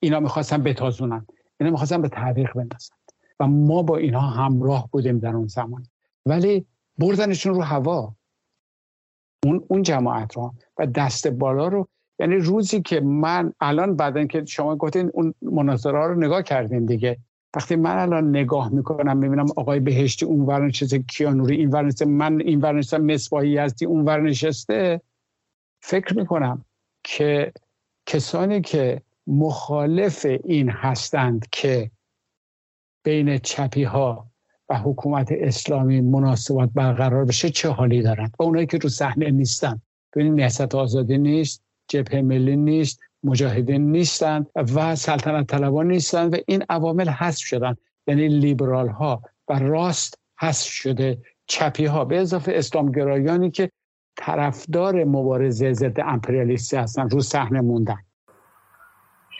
اینا می‌خواستن بتازونن. اینا می‌خواستن به تعویق بندازن. و ما با اینها همراه بودیم در اون زمان. ولی بردنشون رو هوا. اون اون جماعت رو و دست بالا رو یعنی روزی که من الان بعدن که شما گفتین اون مناظره رو نگاه کردین دیگه. وقتی من الان نگاه می‌کنم می‌بینم آقای بهشتی اون ور نشسته کیانوری این ور من این ور نشستم مصباحی هستی اون ور نشسته فکر می‌کنم که کسانی که مخالف این هستند که بین چپی ها و حکومت اسلامی مناسبات برقرار بشه چه حالی دارند و اونایی که رو صحنه نیستن. ببینید نهضت آزادی نیست. جبهه ملی نیست مجاهدین نیستند و سلطنت طلبان نیستند و این عوامل حذف شدن. یعنی لیبرال ها و راست حذف شده چپی ها به اضافه اسلامگرایانی که طرفدار مبارزه ضد امپریالیستی هستن رو صحنه موندن.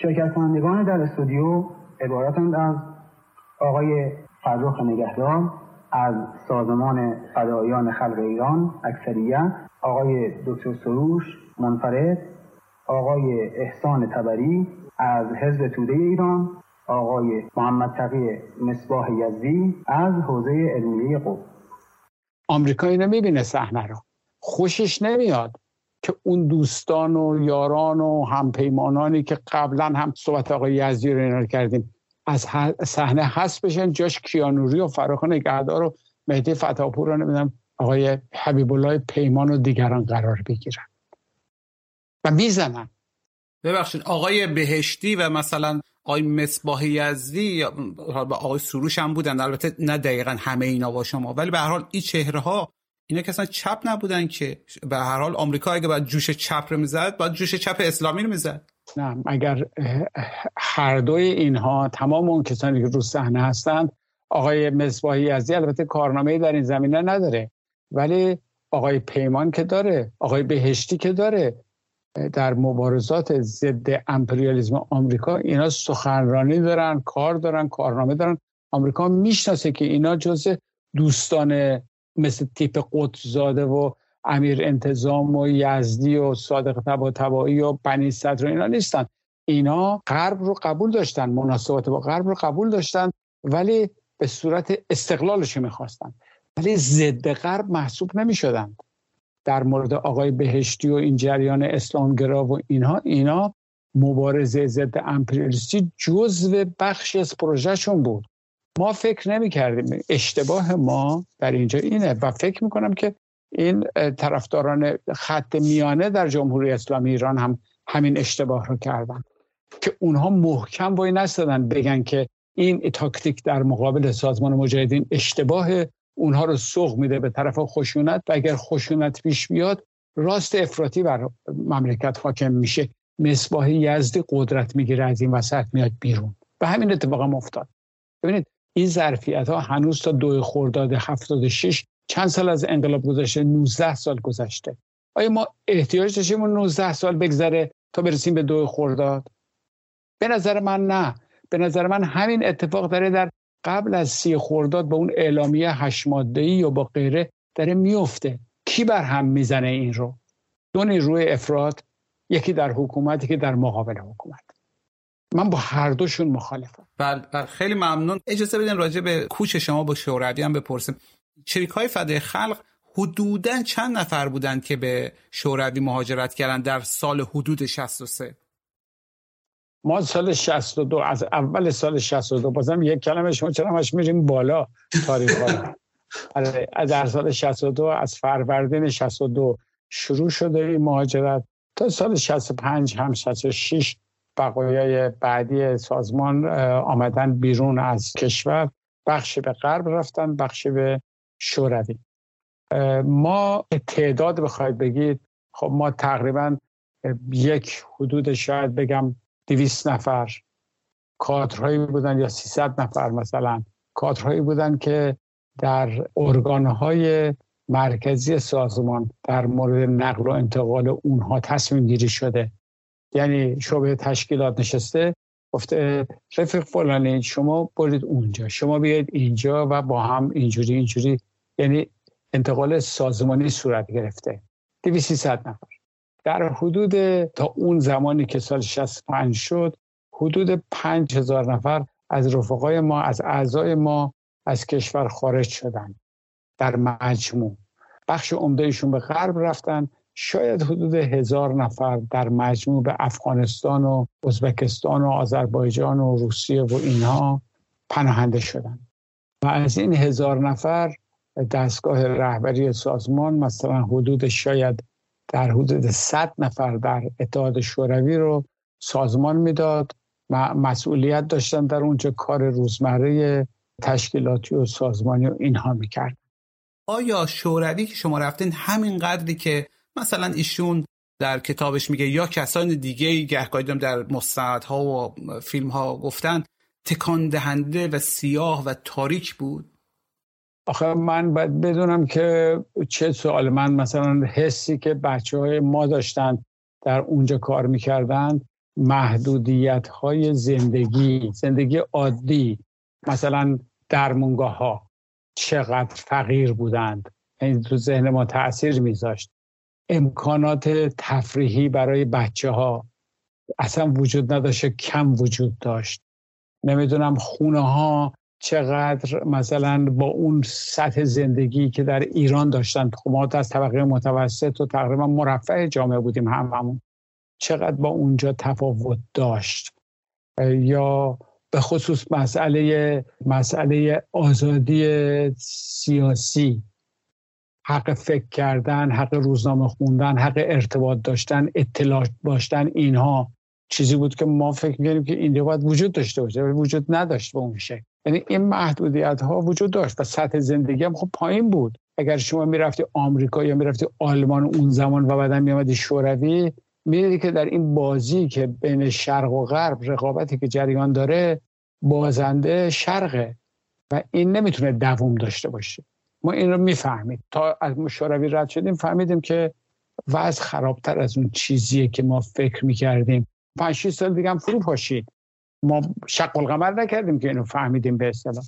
شرکت کنندگان در استودیو عبارتند از آقای فرخ نگهدار از سازمان فدایان خلق ایران اکثریت آقای دکتر سروش منفرد آقای احسان تبری از حزب توده ایران آقای محمد تقی مصباح یزدی از حوزه علمیه قوم. آمریکا اینو می‌بینه صحنه رو. خوشش نمیاد که اون دوستان و یاران و همپیمانانی که قبلا هم صحبت آقای یزدی رو اینا کردیم از صحنه هست بشن. جاش کیانوری و فراخ نگهدار و مهدی فتاپور رو نمی‌دونم آقای حبیب الله پیمان و دیگران قرار بگیرن. و می‌زنن. ببخشید آقای بهشتی و مثلا آقای مصباح یزدی یا آقای سروش هم بودن البته نه دقیقا همه اینا با شما. ولی به هر حال این چهره ها اینا که اصلا چپ نبودن که. به هر حال آمریکا اگه باید جوش چپ رو می‌زد باید جوش چپ اسلامی رو می‌زد. نه اگر هر دوی اینها تمام اون کسانی که رو صحنه هستند آقای مصباحی یزدی البته کارنامه در این زمینه نداره. ولی آقای پیمان که داره آقای بهشتی که داره در مبارزات ضد امپریالیسم آمریکا اینا سخنرانی دارن کار دارن کارنامه دارن. آمریکا می‌شناسه که اینا جز دوستان مثل تیپ قدزاده و امیر انتظام و یزدی و صادق تبا و بنی صدر اینا نیستن. اینا غرب رو قبول داشتن مناسبات با غرب رو قبول داشتن ولی به صورت استقلالش می‌خواستن. ولی ضد غرب محسوب نمی‌شدند. در مورد آقای بهشتی و این جریان اسلامگرا و اینها اینا مبارزه ضد امپریالیستی جزو بخشی از پروژهشون بود. ما فکر نمی کردیم اشتباه ما در اینجا اینه و فکر می کنم که این طرفداران خط میانه در جمهوری اسلامی ایران هم همین اشتباه رو کردن که اونها محکم وای نستدن بگن که این تاکتیک در مقابل سازمان مجاهدین اشتباه اونها رو سوق میده به طرف خشونت و اگر خشونت پیش بیاد راست افراطی بر مملکت حاکم میشه. مصباح یزدی قدرت می‌گیره از این وسط میاد بیرون. و همین اتفاق هم افتاد. ببینید این ظرفیت ها هنوز تا دو خرداد 76 چند سال از انقلاب گذشته؟ 19 سال گذشته. آیا ما احتیاج داشتیم 19 سال بگذره تا برسیم به دو خرداد؟ به نظر من نه. به نظر من همین اتفاق داره در قبل از سی خورداد به اون اعلامیه هشت ماده یا با غیره داره میفته کی بر هم می‌زنه این رو؟ دو نیروی افراد یکی در حکومتی که در مقابل حکومت. من با هر دوشون مخالفم. بله بل خیلی ممنون. اجازه بدین راجع به کوچ شما با شوروی هم بپرسیم. چریک های فدای خلق حدودا چند نفر بودند که به شوروی مهاجرت کردن در سال حدود 63 ما سال 62 از اول سال 62 بازم یک کلمه شما چرا همش میریم بالا تاریخ آره، در سال 62 از فروردین 62 شروع شده این مهاجرت تا سال 65 هم 66 بقایای بعدی سازمان آمدن بیرون از کشور. بخشی به غرب رفتن بخشی به شوروی. ما تعداد بخواید بگید خب ما تقریبا یک حدود شاید بگم دویست نفر. کادرهایی بودن یا 300 نفر مثلا. کادرهایی بودن که در ارگانهای مرکزی سازمان در مورد نقل و انتقال اونها تصمیم گیری شده. یعنی شعبه تشکیلات نشسته گفته رفیق فلانی شما برید اونجا. شما بیاید اینجا و با هم اینجوری اینجوری یعنی انتقال سازمانی صورت گرفته. 2300 نفر. در حدود تا اون زمانی که سال 65 شد حدود 5000 نفر از رفقای ما از اعضای ما از کشور خارج شدن در مجموع. بخش عمدهشون به غرب رفتن. شاید حدود هزار نفر در مجموع به افغانستان و ازبکستان و آذربایجان و روسیه و اینها پناهنده شدن و از این هزار نفر دستگاه رهبری سازمان مثلا حدود شاید در حدود 100 نفر در اتحاد شوروی رو سازمان می‌داد. مسئولیت داشتن در اونجا کار روزمره تشکیلاتی و سازمانی و اینها می‌کرد. آیا شوروی که شما رفتین همین قدری که مثلا ایشون در کتابش میگه یا کسان دیگه گهگاهی در مستندها و فیلم ها گفتن تکان دهنده و سیاه و تاریک بود؟ آخه من باید بدونم که چه سوال. من مثلا حسی که بچه های ما داشتن در اونجا کار می‌کردن محدودیت های زندگی زندگی عادی مثلا درمونگاه ها چقدر فقیر بودند. این تو ذهن ما تاثیر میذاشت. امکانات تفریحی برای بچه ها اصلا وجود نداشت کم وجود داشت. نمی‌دونم خونه ها چقدر مثلا با اون سطح زندگی که در ایران داشتن خب ما از طبقه متوسط و تقریبا مرفع جامعه بودیم هممون چقدر با اونجا تفاوت داشت؟ یا به خصوص مسئله مسئله آزادی سیاسی حق فکر کردن حق روزنامه خوندن حق ارتباط داشتن اطلاع داشتن اینها چیزی بود که ما فکر می‌کنیم که اینجا باید وجود داشته باشه وجود نداشت به اون شکل. یعنی این محدودیت ها وجود داشت و سطح زندگی هم خب پایین بود. اگر شما می‌رفتی آمریکا یا می‌رفتی آلمان اون زمان و بعدا میامدی شوروی می‌دیدی که در این بازی که بین شرق و غرب رقابتی که جریان داره بازنده شرقه و این نمی‌تونه دووم داشته باشه. ما این رو می‌فهمید تا از مشاروی رد شدیم فهمیدیم که وضع خرابتر از اون چیزیه که ما فکر می‌کردیم. پنج سال دیگه هم فرو پاشید ما شق القمر نکردیم که اینو فهمیدیم به اصطلاح.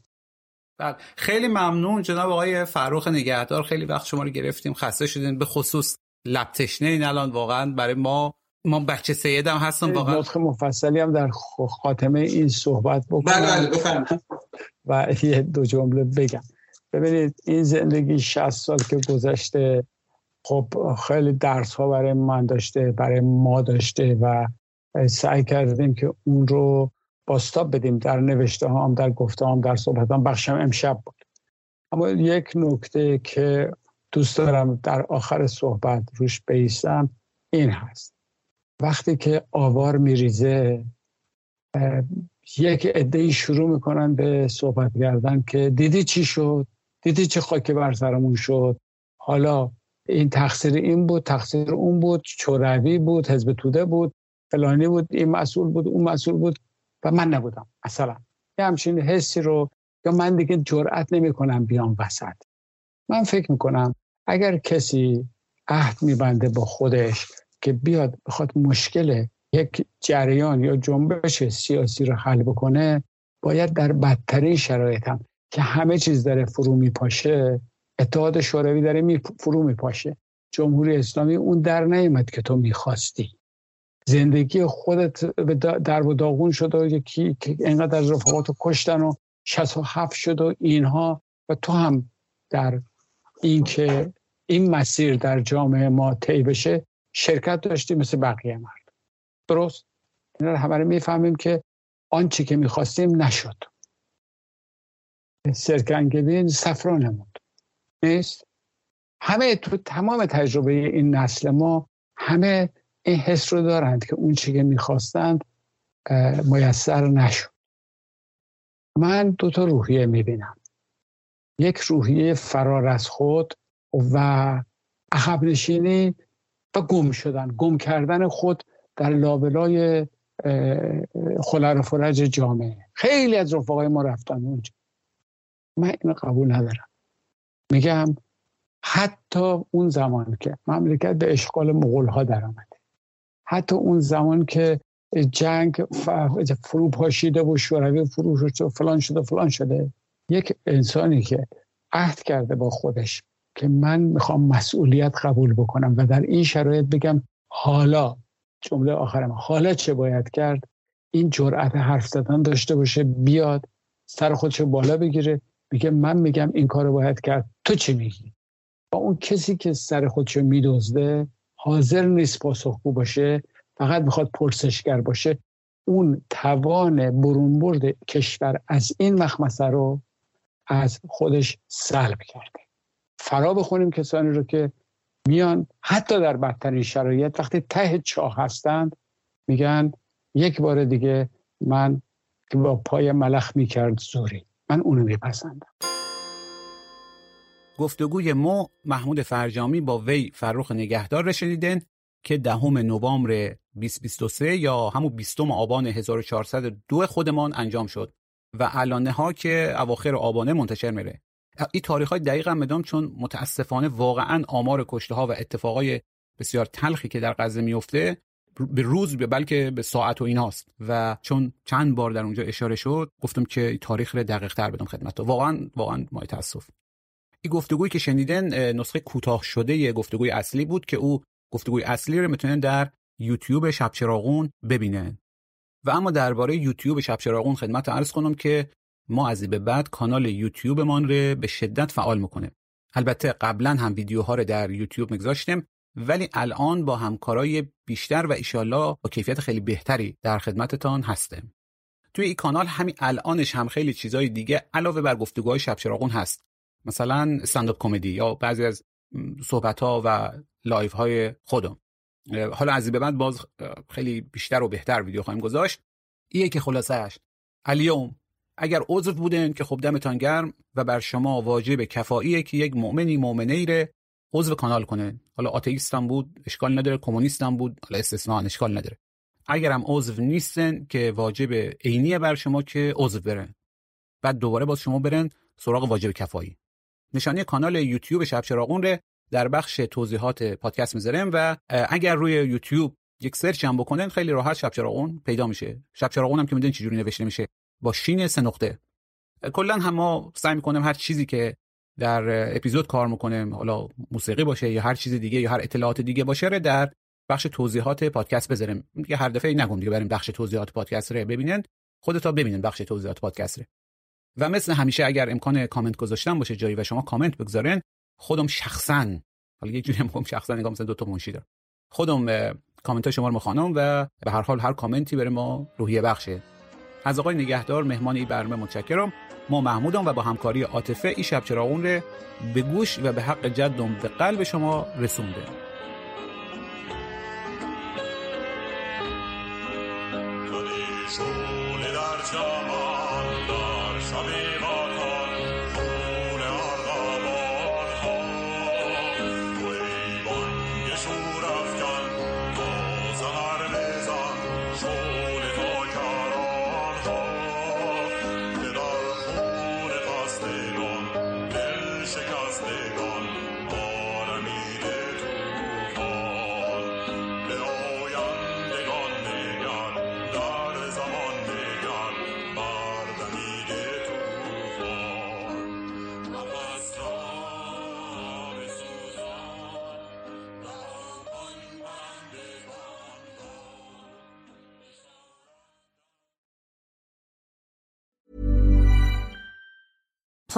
بله. خیلی ممنون جناب آقای فروخ نگهدار. خیلی وقت شما رو گرفتیم. خسته شدین. به خصوص لبتشنه این الان واقعا برای ما ما بچه سیدم هستم واقعا. نطخ مفصلی هم در خاتمه این صحبت بکنم. بله بله و یه دو جمله بگم. ببینید این زندگی 60 سال که گذشته خب خیلی درس ها برای من داشته برای ما داشته و سعی کردیم که اون رو باستاب بدیم در نوشته هم در گفته هم در صحبت هم بخشم امشب بود. اما یک نکته که دوست دارم در آخر صحبت روش بیستم این هست. وقتی که آوار میریزه یک عده شروع می‌کنن به صحبت کردن که دیدی چی شد؟ دیدی چه خاک بر سرمون شد؟ حالا این تقصیر این بود تقصیر اون بود چوروی بود حزب توده بود فلانی بود این مسئول بود اون مسئول بود. و من نبودم. مثلا یه همچین حسی رو یا من دیگه جرأت نمی کنم بیام وسط. من فکر می‌کنم اگر کسی عهد میبنده با خودش که بیاد بخواد مشکل یک جریان یا جنبش سیاسی رو حل بکنه باید در بدترین شرایط هم که همه چیز داره فرو میپاشه اتحاد شوروی داره می فرو میپاشه. جمهوری اسلامی اون در نیومد که تو می‌خواستی. زندگی خودت در و داغون شد و یکی که اینقدر از رفاقات رو کشتن و 67 شد و اینها و تو هم در این که این مسیر در جامعه ما طی بشه شرکت داشتی مثل بقیه مرد. درست؟ اینا رو همه می‌فهمیم که آنچه که می‌خواستیم نشد. سرکنگبین سفرانمون. نیست؟ همه تو تمام تجربه این نسل ما همه این حس رو دارند که اون چی که می‌خواستند میسر نشد. من دو تا روحیه می‌بینم. یک روحیه فرار از خود و عقب نشینی و گم شدن گم کردن خود در لابلای خلر فرج جامعه. خیلی از رفقای ما رفتن اونجا. من اینو قبول ندارم. میگم حتی اون زمان که مملکت به اشغال مغول ها در آمده حتی اون زمان که جنگ فرو پاشیده و شوروی فرو شده فلان شده فلان شده. یک انسانی که عهد کرده با خودش که من می‌خوام مسئولیت قبول بکنم و در این شرایط بگم حالا جمله آخرم حالا چه باید کرد؟ این جرأت حرف زدن داشته باشه بیاد سر خودش بالا بگیره میگه من میگم این کار باید کرد. تو چی میگی؟ با اون کسی که سر خودش میدزده حاضر نیست پاسخگو باشه فقط می‌خواد پرسشگر باشه. اون توان برونبرد کشور از این مخمسه رو از خودش سلب کرده. فرا بخونیم کسانی رو که میان حتی در بدترین شرایط وقتی ته چاه هستند میگن یک بار دیگه من با پای ملخ می‌کرد زوری. من اونو میپسندم. گفتگوی مو محمود فرجامی با وی فرخ نگهدار رشدیدن که دهم نوامبر 2023 یا همون 20 آبان 1402 خودمان انجام شد و علانه ها که اواخر آبانه منتشر میره. این تاریخ های دقیق هم چون متاسفانه واقعا آمار کشته ها و اتفاقای بسیار تلخی که در غزه میفته به روز بلکه به ساعت و ایناست. و چون چند بار در اونجا اشاره شد گفتم که تاریخ رو دقیق تر بدم خدمت واقعا واقعا مای تاسف. این گفتگویی که شنیدن نسخه کوتاه شده گفتگوی اصلی بود که او گفتگوی اصلی رو می‌تونن در یوتیوب شب چراغون ببینن و اما درباره یوتیوب شب چراغون خدمت عرض کنم که ما از به بعد کانال یوتیوبمان رو به شدت فعال می‌کنه البته قبلا هم ویدیوها رو در یوتیوب میگذاشتیم ولی الان با همکارای بیشتر و ایشالله با کیفیت خیلی بهتری در خدمتتان هستیم. توی این کانال همین الانش هم خیلی چیزای دیگه علاوه بر گفتگوهای شب چراغون هست. مثلا استنداپ کمدی یا بعضی از صحبت ها و لایو های خودم. حالا از به بعد باز خیلی بیشتر و بهتر ویدیو خواهیم گذاشت. ایه که خلاصش الیوم اگر عضو بودن که خب دمتان گرم و بر شما واجب کفاییه که یک مؤمنی مؤمنه ایره عضو کانال کنه حالا آتئیست هم بود اشکال نداره. کمونیست هم بود حالا استثنا اشکال نداره. اگر هم عضو نیستن که واجب عینیه بر شما که عضو برن بعد دوباره باز شما برن سراغ واجب کفایی. نشانی کانال یوتیوب شب چراغون ره در بخش توضیحات پادکست می‌ذارم و اگر روی یوتیوب یک سرچ هم بکنن خیلی راحت شب چراغون پیدا میشه. شب چراغون هم که می‌دونین چجوری نوشته میشه با شین سه نقطه. کلا هم ما سعی می‌کنیم هر چیزی که در اپیزود کار می‌کنیم حالا موسیقی باشه یا هر چیز دیگه یا هر اطلاعات دیگه باشه رو در بخش توضیحات پادکست بذاریم. دیگه هر دفعه نگم دیگه بریم بخش توضیحات پادکست رو ببینین. خودتا ببینین بخش توضیحات پادکست رو. و مثل همیشه اگر امکان کامنت گذاشتن باشه جایی و شما کامنت بگذارین خودم شخصا حالا یه جوری میگم شخصا نگاه مثلا دو تا منشی دارم. خودم کامنت های شما رو می‌خوانم و به هر حال هر کامنتی برای ما روحیه بخشه. از آقای نگهدار مهمان این برنامه متشکرم. ما محمودم و با همکاری عاطفه این شب چراغون رو به گوش و به حق جدم به قلب شما رسونده.